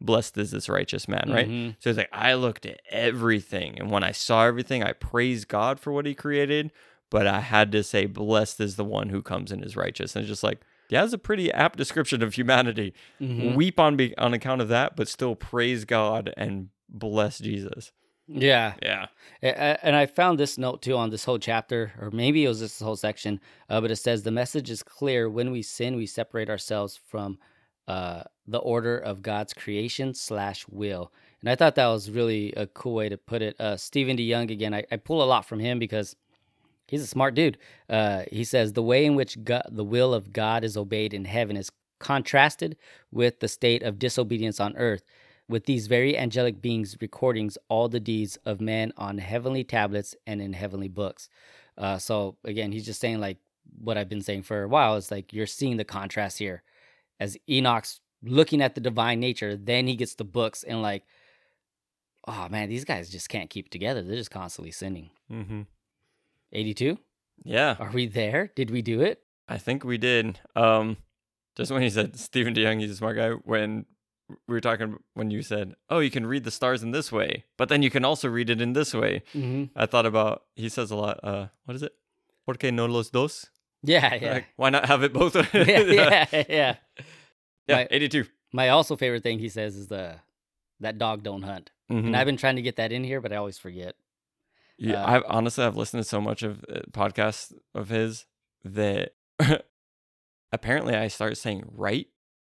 Blessed is this righteous man, right? Mhm. So it's like, I looked at everything, and when I saw everything, I praised God for what he created, but I had to say, Blessed is the one who comes and is righteous. And it's just like, yeah, that's a pretty apt description of humanity Mhm. weep on be- on account of that, but still praise God and bless Jesus. Yeah. Yeah. And I found this note too on this whole chapter, or maybe it was this whole section, uh, but it says the message is clear. When we sin, we separate ourselves from uh, the order of God's creation slash will. And I thought that was really a cool way to put it. Uh, Stephen DeYoung, again, I, I pull a lot from him because he's a smart dude. Uh, he says the way in which God, the will of God is obeyed in heaven is contrasted with the state of disobedience on earth with these very angelic beings recordings all the deeds of men on heavenly tablets and in heavenly books. Uh, so again, he's just saying like what I've been saying for a while. It's like you're seeing the contrast here, as Enoch's looking at the divine nature, then he gets the books and like, oh man, these guys just can't keep it together. They're just constantly sinning. Mm-hmm. 82? Yeah, Are we there? Did we do it? I think we did. Um, just when he said Stephen DeYoung, he's a smart guy. When we were talking, when you said, "Oh, you can read the stars in this way, but then you can also read it in this way," Mm-hmm. I thought about. He says a lot. Uh, what is it? Porque no los dos? Yeah, yeah. Like, why not have it both? yeah, yeah, yeah. yeah. My- Eighty-two. My also favorite thing he says is the that dog don't hunt. Mhm. And I've been trying to get that in here, but I always forget. Yeah, Uh, I've honestly I've listened to so much of uh, podcasts of his that apparently I start saying right.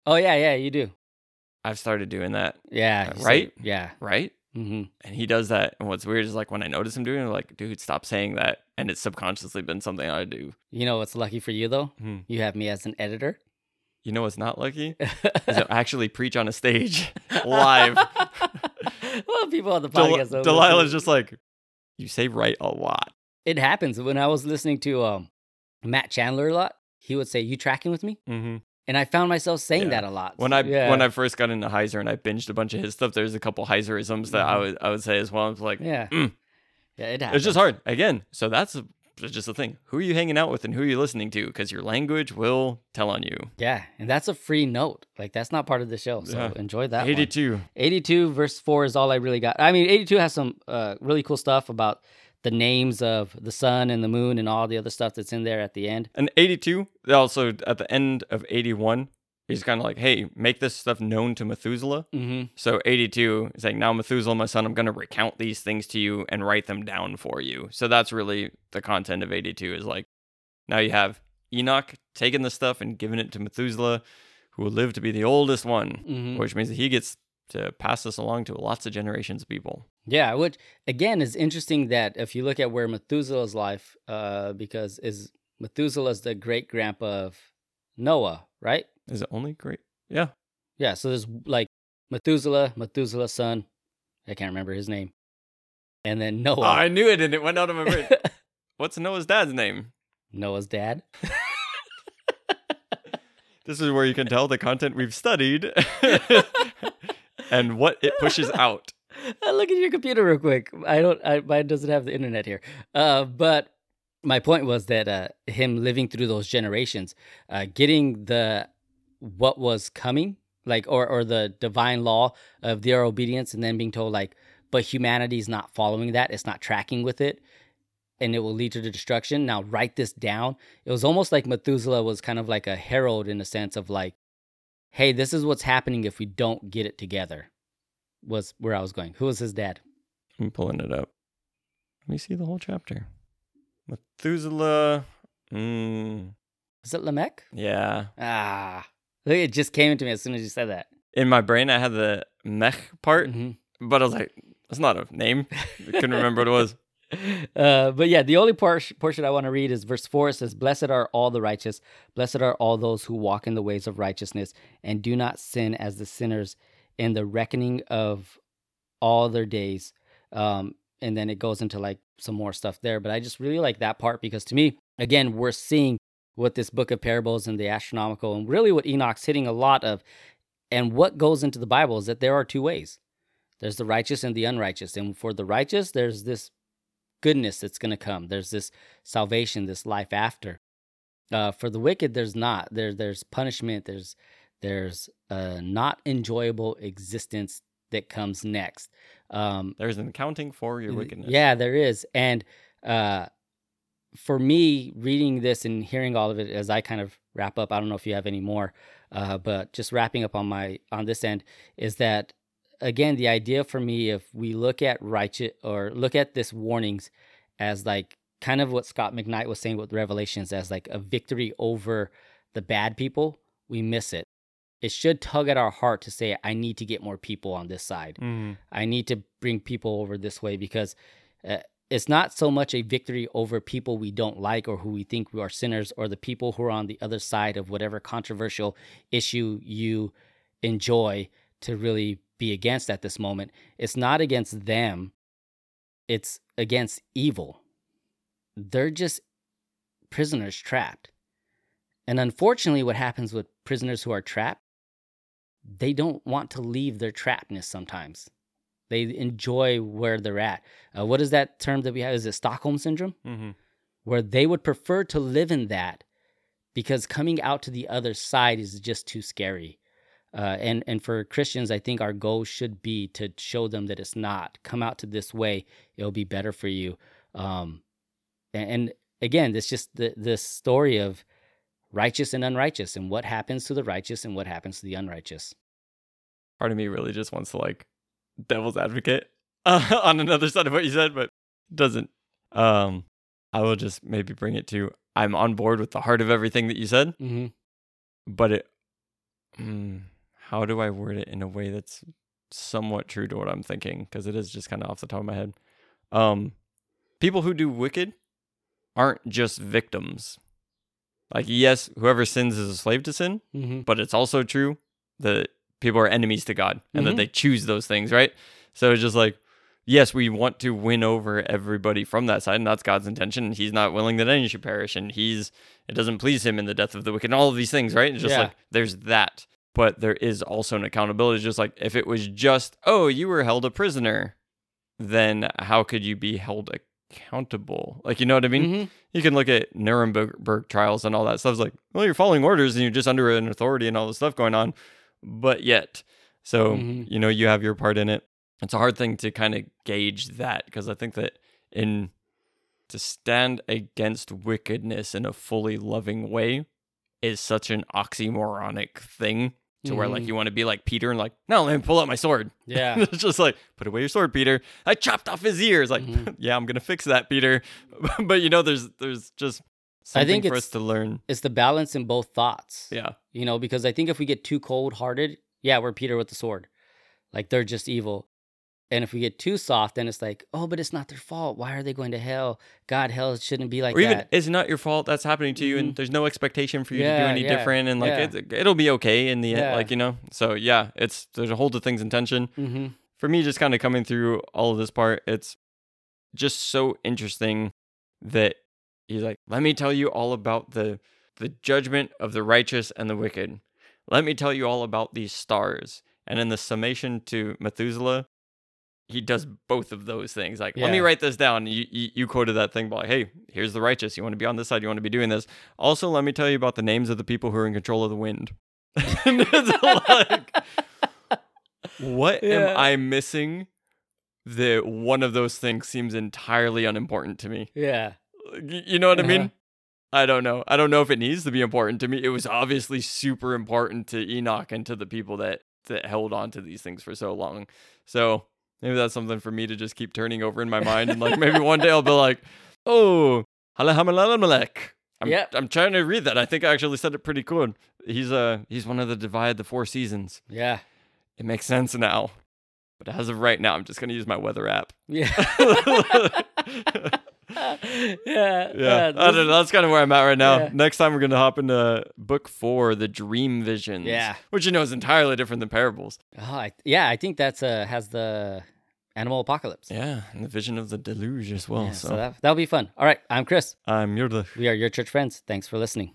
Oh yeah, yeah, you do. I've started doing that, Yeah, Uh, right? Yeah. right? hmm And he does that. And what's weird is like when I notice him doing it, I'm like, dude, stop saying that. And it's subconsciously been something I do. You know what's lucky for you though? Hmm. You have me as an editor. You know what's not lucky? Is to actually preach on a stage live. well, people on the Del- podcast. don't Delilah's just like, you say right a lot. It happens when I was listening to um, Matt Chandler a lot. He would say, "You tracking with me?" Mm-hmm. And I found myself saying Yeah. that a lot. When I yeah. when I first got into Heiser and I binged a bunch of his stuff, there's a couple Heiserisms that I Mhm. would I would say as well. I was like, yeah, Mm. yeah, it happens. It's just hard. Again, so that's a, just the thing. Who are you hanging out with and who are you listening to? Because your language will tell on you. Yeah, and that's a free note. Like that's not part of the show. So Yeah. enjoy that. one. 82. 82 verse 4 is all I really got. I mean, 82 has some uh, really cool stuff about the names of the sun and the moon and all the other stuff that's in there at the end. And 82, they also at the end of 81, he's kind of like, hey, make this stuff known to Methuselah. Mm-hmm. So 82 is like, now Methuselah, my son, I'm going to recount these things to you and write them down for you. So that's really the content of 82 is like, now you have Enoch taking the stuff and giving it to Methuselah, who will live to be the oldest one, Mm-hmm. which means that he gets to pass this along to lots of generations of people. Yeah, which again is interesting that if you look at where Methuselah's life, uh, because is Methuselah's the great grandpa of Noah, right? Is it only great? Yeah. Yeah, so there's like Methuselah, Methuselah's son, I can't remember his name. And then Oh, Noah, I knew it and it went out of my brain. What's Noah's dad's name? Noah's dad. This is where you can tell the content we've studied and what it pushes out. Look at your computer real quick. I don't. I, mine doesn't have the internet here. Uh, but my point was that uh, him living through those generations, uh, getting the what was coming, like or or the divine law of their obedience, and then being told like, but humanity's not following that. It's not tracking with it, and it will lead to the destruction. Now write this down. It was almost like Methuselah was kind of like a herald in the sense of like, hey, this is what's happening if we don't get it together was where I was going. Who was his dad? I'm pulling it up. Let me see the whole chapter. Methuselah. Mm, Was it Lamech? yeah. Ah, it just came into me as soon as you said that. In my brain, I had the mech part, Mhm. but I was like, that's not a name. I couldn't remember what it was. Uh, but yeah, the only por- portion I want to read is verse 4. It says, Blessed are all the righteous, blessed are all those who walk in the ways of righteousness, and do not sin as the sinners in the reckoning of all their days. Um, and then it goes into like some more stuff there. But I just really like that part because to me, again, we're seeing what this book of parables and the astronomical and really what Enoch's hitting a lot of. And what goes into the Bible is that there are two ways there's the righteous and the unrighteous. And for the righteous, there's this goodness that's going to come. There's this salvation, this life after. Uh, for the wicked, there's not. There, there's punishment. There's there's a not enjoyable existence that comes next. Um, There's an accounting for your wickedness. yeah, there is. And uh, for me, reading this and hearing all of it as I kind of wrap up, I don't know if you have any more, uh, but just wrapping up on my on this end is that again the idea for me if we look at righteous or look at this warnings as like kind of what Scot McKnight was saying with Revelations as like a victory over the bad people, we miss it. It should tug at our heart to say, I need to get more people on this side. Mhm. I need to bring people over this way because uh, it's not so much a victory over people we don't like or who we think we are sinners or the people who are on the other side of whatever controversial issue you enjoy to really be against at this moment. It's not against them, it's against evil. They're just prisoners trapped. And unfortunately, what happens with prisoners who are trapped, they don't want to leave their trappedness sometimes. They enjoy where they're at. Uh, what is that term that we have? Is it Stockholm syndrome? Mhm. Where they would prefer to live in that because coming out to the other side is just too scary. Uh, and and for Christians, I think our goal should be to show them that it's not. Come out to this way; it'll be better for you. Um, and, and again, it's just the this story of righteous and unrighteous, and what happens to the righteous and what happens to the unrighteous. Part of me really just wants to like devil's advocate uh, on another side of what you said, but doesn't. Um, I will just maybe bring it to I'm on board with the heart of everything that you said, Mm-hmm. but it. Mm, how do I word it in a way that's somewhat true to what I'm thinking? Because it is just kind of off the top of my head. Um, people who do wicked aren't just victims. Like, yes, whoever sins is a slave to sin, Mm-hmm. but it's also true that people are enemies to God and that Mhm. they choose those things, right? So it's just like, yes, we want to win over everybody from that side, and that's God's intention. And He's not willing that any should perish, and He's it doesn't please Him in the death of the wicked, and all of these things, right? It's just Yeah. like there's that, but there is also an accountability. It's just like if it was just, oh, you were held a prisoner, then how could you be held accountable? Like, you know what I mean? Mm-hmm. you can look at Nuremberg trials and all that stuff. It's like, well, you're following orders and you're just under an authority and all this stuff going on. But yet, so, Mhm. you know, you have your part in it. It's a hard thing to kind of gauge that because I think that in to stand against wickedness in a fully loving way is such an oxymoronic thing to where like Mhm. you want to be like Peter and like, no, let me pull out my sword. Yeah. it's just like, put away your sword, Peter. I chopped off his ears. Like, Mhm. yeah, I'm gonna fix that, Peter. but you know, there's there's just I something think for us to learn. it's the balance in both thoughts. Yeah. You know, because I think if we get too cold hearted, yeah, we're Peter with the sword. Like they're just evil. And if we get too soft, then it's like, oh, but it's not their fault. Why are they going to hell? God, hell shouldn't be like or even it's not your fault that's happening to you, and Mhm. there's no expectation for you to do any yeah, different, and like yeah. it's, it'll be okay in the end, like you know. So yeah, it's there's a whole to things intention. mm-hmm. for me, just kind of coming through all of this part, it's just so interesting that he's like, let me tell you all about the the judgment of the righteous and the wicked. Let me tell you all about these stars. And in the summation to Methuselah, he does both of those things. Like, let me write this down. You, you you quoted that thing, but like, hey, here's the righteous. You want to be on this side. You want to be doing this. Also, let me tell you about the names of the people who are in control of the wind. Like, what Yeah. am I missing? That one of those things seems entirely unimportant to me. Yeah. You know what I Uh-huh. mean? I don't know. I don't know if it needs to be important to me. It was obviously super important to Enoch and to the people that that held on to these things for so long. So maybe that's something for me to just keep turning over in my mind, and like maybe one day I'll be like, "Oh, Halahamalamelech." I'm Yep. I'm trying to read that. I think I actually said it pretty cool. He's uh he's one of the divide the four seasons. Yeah. It makes sense now. But as of right now, I'm just gonna use my weather app. Yeah. yeah. Yeah, I don't know. That's kind of where I'm at right now. Yeah. Next time we're gonna hop into book four, the Dream Visions. Yeah. which you know is entirely different than parables. Oh, I, yeah, I think that's uh has the animal apocalypse. Yeah, and the vision of the deluge as well. Yeah, so, so that that'll be fun. All right, I'm Chris. I'm Yurda. We are your church friends. Thanks for listening.